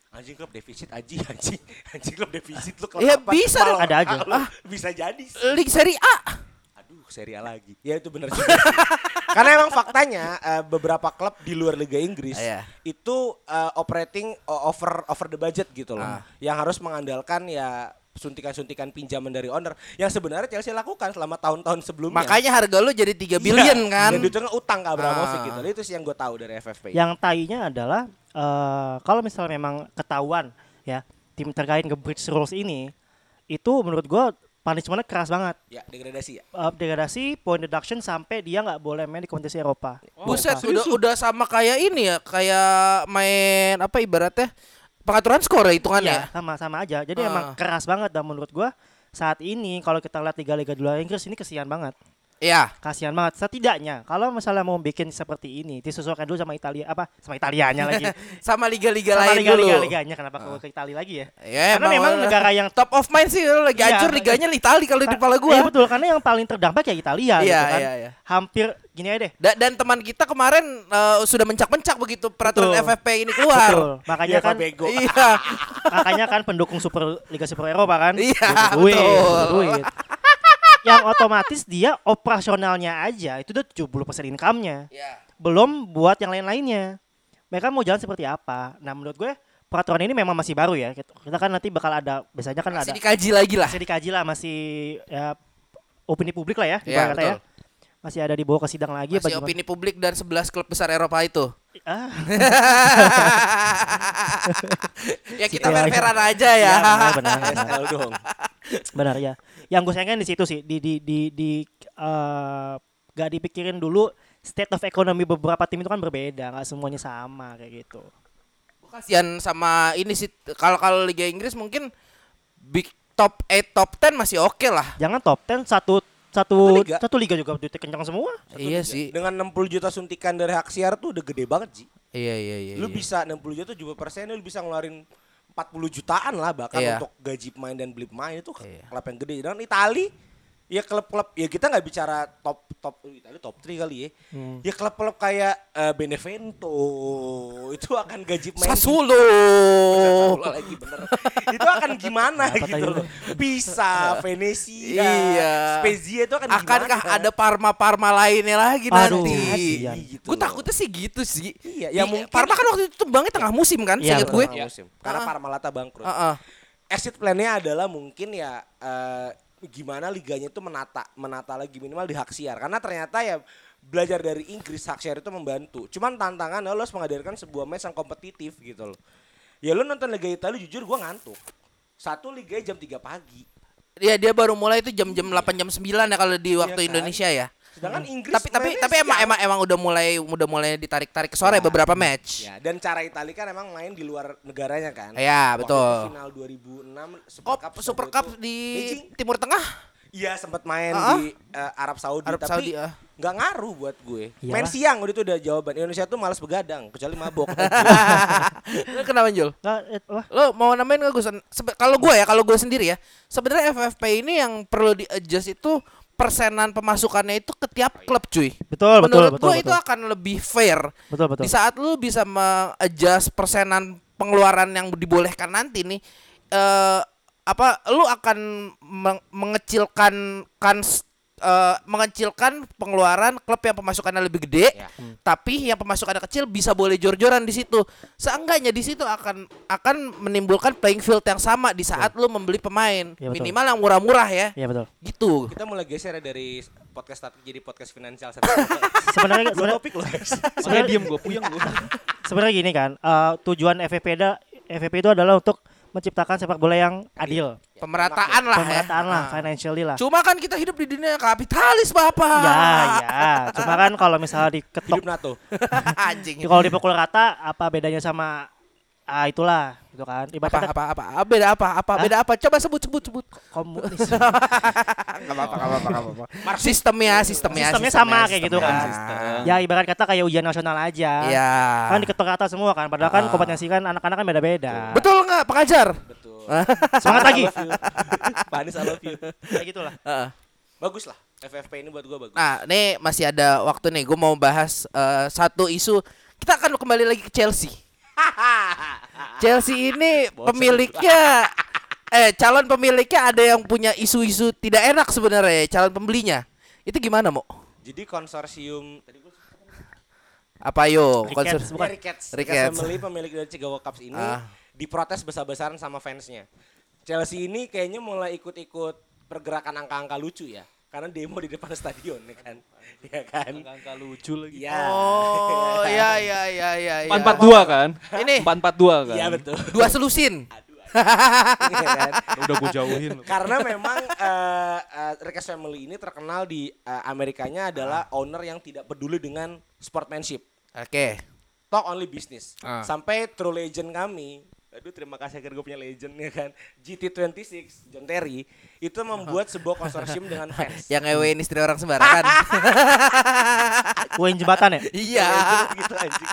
Anjing klub defisit aji anjing anjing klub defisit lu klub Ya, apa? bisa Mal-. Ada aja. lu bisa jadi sih. Liga Serie A. Aduh, seri A lagi. Ya itu benar juga. sih. Karena emang faktanya eh, beberapa klub di luar Liga Inggris Iya. itu eh, operating over over the budget gitu loh. Ah. Yang harus mengandalkan ya suntikan-suntikan pinjaman dari owner yang sebenarnya Chelsea lakukan selama tahun-tahun sebelumnya. Makanya harga lu jadi 3 Iya, billion kan. Dan itu kan utang ke Abramovich Ah. gitu. Itu sih yang gue tahu dari FFP. Yang tainya adalah eh, kalau misalnya memang ketahuan ya tim terkait nge-breach rules ini itu menurut gua punishmentnya keras banget. Ya, degradasi ya. Eh, degradasi, point deduction sampai dia nggak boleh main di kompetisi Eropa. Buset, udah udah sama kayak ini ya, kayak main apa ibaratnya pengaturan skor ya hitungannya. Iya, sama-sama aja. Jadi Ah. emang keras banget dan menurut gua saat ini kalau kita lihat liga-liga di luar Inggris ini kesian banget. Iya. Kasihan banget. Setidaknya kalau misalnya mau bikin seperti ini disesuaikan dulu sama Italia apa sama Italianya lagi. Sama liga-liga sama lain liga-liga dulu. liganya kenapa ke, ke Italia lagi ya? Ya, Karena memang negara yang top of mind sih lu lagi Iya, hancur liganya Itali kalau di kepala Iya gua. betul karena yang paling terdampak ya Italia Iya, gitu kan. iya, iya. Hampir gini aja deh. Da- dan teman kita kemarin eh, sudah mencak-mencak begitu peraturan Betul. FFP ini keluar. Betul. Makanya Iya, kan Bego. Iya. makanya kan pendukung Super Liga Super Eropa kan. Iya, duit, duit. Yang otomatis dia operasionalnya aja itu udah 70% income-nya. Iya. Belum buat yang lain-lainnya. Mereka mau jalan seperti apa? Nah, menurut gue peraturan ini memang masih baru ya. Kita kan nanti bakal ada biasanya kan Masih ada dikaji lagi lah. masih dikaji lah, masih ya opini publik lah ya, Iya, ibarat kata ya. Masih ada dibawa ke sidang lagi apa Masih gimana? opini publik dan 11 klub besar Eropa itu. Ah, ya kita Iya, iya. fair-fairan aja ya. iya, benar, benar. Benar ya. Yang gue sayangkan di situ sih di di di di eh, gak dipikirin dulu state of economy beberapa tim itu kan berbeda, nggak semuanya sama kayak gitu. Kasihan sama ini sih kalau kalau Liga Inggris mungkin big top 8 top 10 masih oke lah. Jangan top 10 satu satu Satu liga. satu liga juga duitnya kencang semua. iya sih. Dengan 60 juta suntikan dari hak siar tuh udah gede banget sih. Iya iya iya. Lu iya. bisa 60 juta 70 persen, lu bisa ngeluarin 40 jutaan lah bahkan Iya. untuk gaji pemain dan beli pemain itu Iya. klub yang gede. Dan Itali ya klub-klub ya kita nggak bicara top top Itali top 3 kali ya. Hmm. Ya klub-klub kayak eh, Benevento itu akan gaji pemain Sassuolo. Sassuolo lagi bener. itu akan gimana Apa gitu loh. Pisa, Venezia, Iya. Spezia itu akan Akankah gimana? ada Parma-Parma lainnya lagi Aduh, nanti? kasihan. Gitu Gue takutnya sih gitu sih. Iya, ya ya mungkin- Parma kan waktu itu tumbangnya tengah musim kan, Iya, seingat gue. Musim. Karena Ah. Parmalata bangkrut. Heeh. exit plan-nya adalah mungkin ya eh, gimana liganya itu menata menata lagi minimal di hak siar. Karena ternyata ya belajar dari Inggris hak siar itu membantu. Cuman tantangan lo harus menghadirkan sebuah match yang kompetitif gitu loh. Ya lo nonton Liga Italia jujur gua ngantuk. Satu liga jam 3 pagi. Iya dia baru mulai itu jam-jam 8 jam 9 ya kalau di waktu kan? Indonesia ya. Sedangkan Inggris Tapi tapi tapi emang emang emang udah mulai udah mulai ditarik-tarik ke sore Ya. beberapa match. ya dan cara Italia kan emang main di luar negaranya kan Iya, betul. final 2006 Super Oh, Cup Super Cup itu di Beijing. Timur Tengah. Iya sempat main Ah, ah. di eh, Arab Saudi Arab tapi Saudi, ah. nggak ngaruh buat gue. Iyalah. Main siang udah itu udah jawaban. Indonesia tuh malas begadang kecuali mabok. Lu kenapa Jul? Nggak, eh, Lo mau namain gak? Sebe- Kalau gue ya, kalau gue sendiri ya, sebenarnya FFP ini yang perlu di adjust itu persenan pemasukannya itu ke tiap klub cuy. betul betul Menurut betul gue itu betul. akan lebih fair. Betul betul. Di saat lu bisa me-adjust persenan pengeluaran yang dibolehkan nanti nih eh apa lu akan meng- mengecilkan kan eh, mengecilkan pengeluaran klub yang pemasukannya lebih gede Ya. tapi yang pemasukannya kecil bisa boleh jor-joran di situ. Seenggaknya di situ akan akan menimbulkan playing field yang sama di saat lu membeli pemain. Ya, betul. Minimal yang murah-murah ya. Iya betul. Gitu. Kita mulai geser ya dari podcast statik jadi podcast finansial. Sebenarnya sebenarnya topik loh. Makanya diem gue puyeng gue. sebenarnya gini kan, eh, tujuan FVP da, FVP itu adalah untuk menciptakan sepak bola yang adil, Pemerataan lah pemerataan ya. lah, Ah. financially lah. Cuma kan kita hidup di dunia kapitalis, Bapak. Ya, ya. Cuma kan kalau misalnya diketok, Hidup NATO. Anjing. kalau dipukul rata, apa bedanya sama ah itulah, gitu kan? apa Ibaratnya apa apa apa beda apa apa beda apa coba sebut sebut sebut komunis. nggak apa apa nggak apa apa sistemnya sistemnya Sistemnya sama kayak gitu kan. sistemnya. ya ibarat kata kayak ujian nasional aja. ya Kan diketok rata semua kan, padahal kan Ah. kompetensi kan anak-anak kan beda-beda. betul nggak pengajar Betul. Semangat lagi. Pak Anies I love you. Kayak gitulah. Heeh. Bagus lah. FFP ini buat gue bagus. nah ini masih ada waktu nih gue mau bahas eh, satu isu kita akan kembali lagi ke Chelsea Chelsea ini pemiliknya eh calon pemiliknya ada yang punya isu-isu tidak enak sebenarnya calon pembelinya itu gimana mo Jadi konsorsium tadi gue apa yo konser bukan. Ricketts. Ricketts. Ricketts family pemilik dari Chicago Cubs ini Ah. diprotes besar-besaran sama fansnya. Chelsea ini kayaknya mulai ikut-ikut pergerakan angka-angka lucu ya. Karena demo di depan stadion ya kan. Ya kan? Angka lucu lagi. Iya. oh ya ya ya ya ya. Empat empat dua kan? Ini. Empat empat dua kan? Iya betul. dua selusin Iya kan? Udah gue jauhin. loh. Karena memang eh eh, Ricketts family ini terkenal di eh, Amerikanya adalah Ah. owner yang tidak peduli dengan sportsmanship. oke Talk only business. Ah. Sampai true legend kami, aduh terima kasih akhirnya gue punya legend ya kan. GT26 John Terry itu membuat sebuah konsorsium dengan fans. yang ngewein istri orang sembarangan Kuin jembatan ya? iya gitu anjing.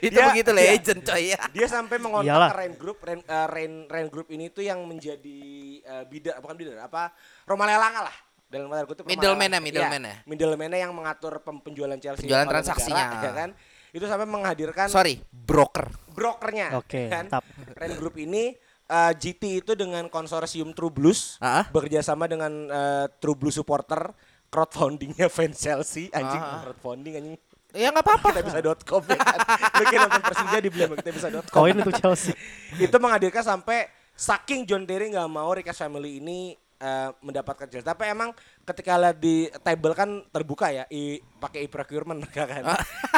itu Dia- begitu dia- legend coy ya Dia sampai mengontak Iyalah. Rain Group, Rain, eh, Rain, Rain Group ini tuh yang menjadi eh, bidar, bukan bidar, apa Roma Lelanga lah. Dalam tanda kutip Roma Middleman-nya, Lelanga. middleman-nya. Iya, middleman-nya yang mengatur penjualan Chelsea. Penjualan transaksinya. negara, ya kan? Itu sampai menghadirkan sorry broker brokernya. Oke, kan? mantap. Rain Group ini eh, GT itu dengan konsorsium True Blues Ah. bekerja sama dengan eh, True Blues supporter crowdfundingnya fans Chelsea anjing Ah. crowdfunding anjing Ya nggak apa-apa. kita bisa.com ya kan. Lu kayak nonton Persija dibeli sama kita bisa.com. Koin untuk Chelsea. itu menghadirkan sampai saking John Terry nggak mau Rikas Family ini eh, mendapatkan Chelsea. Tapi emang ketika lihat di table kan terbuka ya, i, pakai e-procurement kan.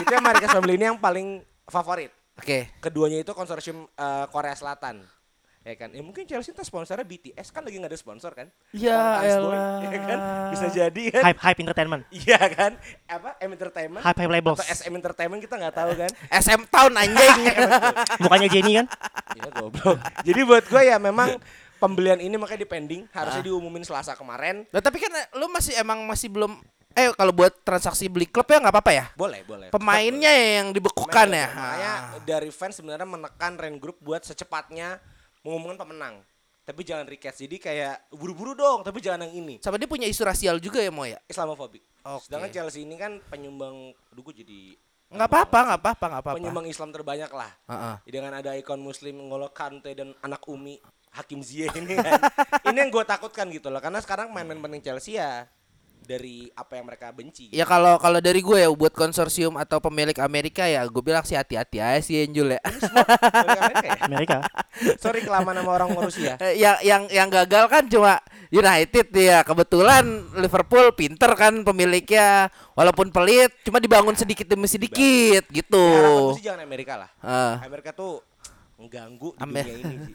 itu emang Rikas Family ini yang paling favorit. Oke. Keduanya itu konsorsium eh, Korea Selatan. Ya kan, ya mungkin Chelsea itu sponsornya BTS kan lagi nggak ada sponsor kan? Ya elah. ya kan? Bisa jadi kan? Hype Hype Entertainment. Iya kan? Apa? M Entertainment? Hype Hype Labels. Atau SM Entertainment kita nggak tahu kan? SM Town anjing. Bukannya Jenny kan? Iya goblok. Jadi buat gue ya memang pembelian ini makanya dipending harusnya diumumin Selasa kemarin. Nah, tapi kan eh, lu masih emang masih belum eh kalau buat transaksi beli klub ya nggak apa-apa ya? Boleh, boleh. Pemainnya yang dibekukan Pemain ya. boleh. Makanya dari fans sebenarnya menekan Ren Group buat secepatnya mengumumkan pemenang. Tapi jangan request. Jadi kayak buru-buru dong, tapi jangan yang ini. Sama dia punya isu rasial juga ya mau ya? Islamofobik. Oke. Sedangkan Chelsea ini kan penyumbang aduh gue jadi Nggak apa-apa, nggak apa-apa, nggak apa-apa. penyumbang Islam terbanyak lah. Heeh. Dengan ada ikon muslim Ngolo Kante dan anak Umi Hakim Ziyech ini kan. ini yang gue takutkan gitu loh. Karena sekarang main-main penting Chelsea ya dari apa yang mereka benci. Ya kalau kalau dari gue ya buat konsorsium atau pemilik Amerika ya gue bilang sih hati-hati aja sih Angel ya. Amerika ya? Amerika. Sorry kelamaan sama orang Rusia. Eh, yang yang yang gagal kan cuma United ya. Kebetulan Liverpool pinter kan pemiliknya walaupun pelit cuma dibangun sedikit demi sedikit gitu. Ya, jangan Amerika lah. Ah. Amerika tuh mengganggu di Amer- dunia ini sih.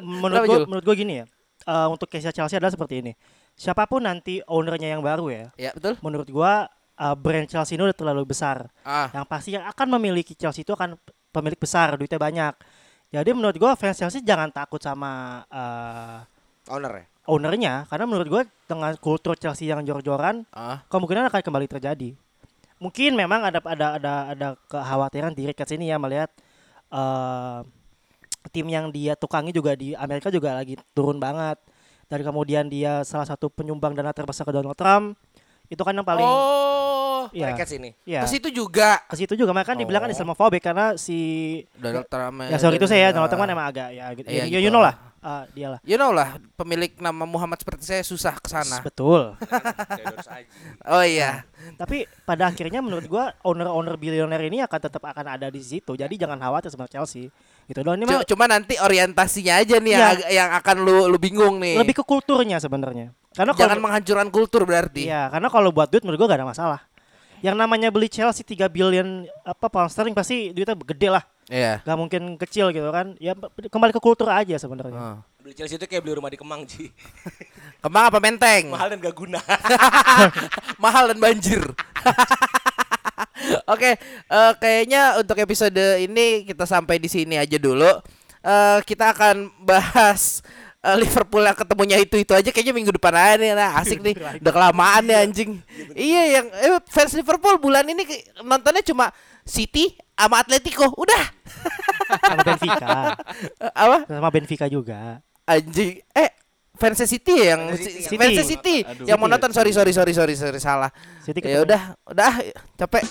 menurut gue menurut gue gini ya. eh, untuk case Chelsea adalah seperti ini. Siapa pun nanti ownernya yang baru ya, Ya betul. menurut gua eh, brand Chelsea ini udah terlalu besar. Ah. Yang pasti yang akan memiliki Chelsea itu akan pemilik besar, duitnya banyak. Jadi menurut gua fans Chelsea jangan takut sama eh, Owner ya. ownernya karena menurut gua dengan kultur Chelsea yang jor-joran Ah. kemungkinan akan kembali terjadi. Mungkin memang ada ada ada ada kekhawatiran di Ricketts ini ya melihat eh, tim yang dia tukangi juga di Amerika juga lagi turun banget. Dan kemudian dia salah satu penyumbang dana terbesar ke Donald Trump. Itu kan yang paling Oh. ya, Mereka sini. ya. Ke situ juga Ke situ juga makanya kan dibilang kan Oh. Islamophobic karena si Donald Trump. ya sorry itu saya ya Donald Trump kan emang agak ya gitu. Iya, ya, gitu you know lah. Lah. Ah, dia lah. You know lah pemilik nama Muhammad seperti saya susah ke sana. Betul. Oh iya. Tapi pada akhirnya menurut gua owner-owner bilioner ini akan tetap akan ada di situ. Jadi jangan khawatir sama Chelsea. Gitu doang ini mah Cu- Cuma nanti orientasinya aja nih yang, Iya. ag- yang akan lu lu bingung nih. lebih ke kulturnya sebenarnya. Karena Jangan kalau menghancurkan kultur berarti. Iya, karena kalau buat duit menurut gua gak ada masalah. Yang namanya beli Chelsea 3 billion apa pound sterling pasti duitnya gede lah. Iya. Gak mungkin kecil gitu kan. Ya kembali ke kultur aja sebenarnya. Oh. Beli Chelsea itu kayak beli rumah di Kemang, Ji. Kemang apa menteng? Mahal dan gak guna. Mahal dan banjir. Oke, eh, kayaknya untuk episode ini kita sampai di sini aja dulu. Eh, kita akan bahas eh, Liverpool yang ketemunya itu itu aja kayaknya minggu depan aja nih nah, asik nih udah kelamaan ya anjing iya yang eh, fans Liverpool bulan ini nontonnya cuma City sama Atletico udah Sama Benfica. Eh, apa Sama Benfica juga. anjing eh fans City ya yang Fans City. fans City Aduh. yang mau City. nonton sorry sorry sorry sorry sorry salah City ya udah udah capek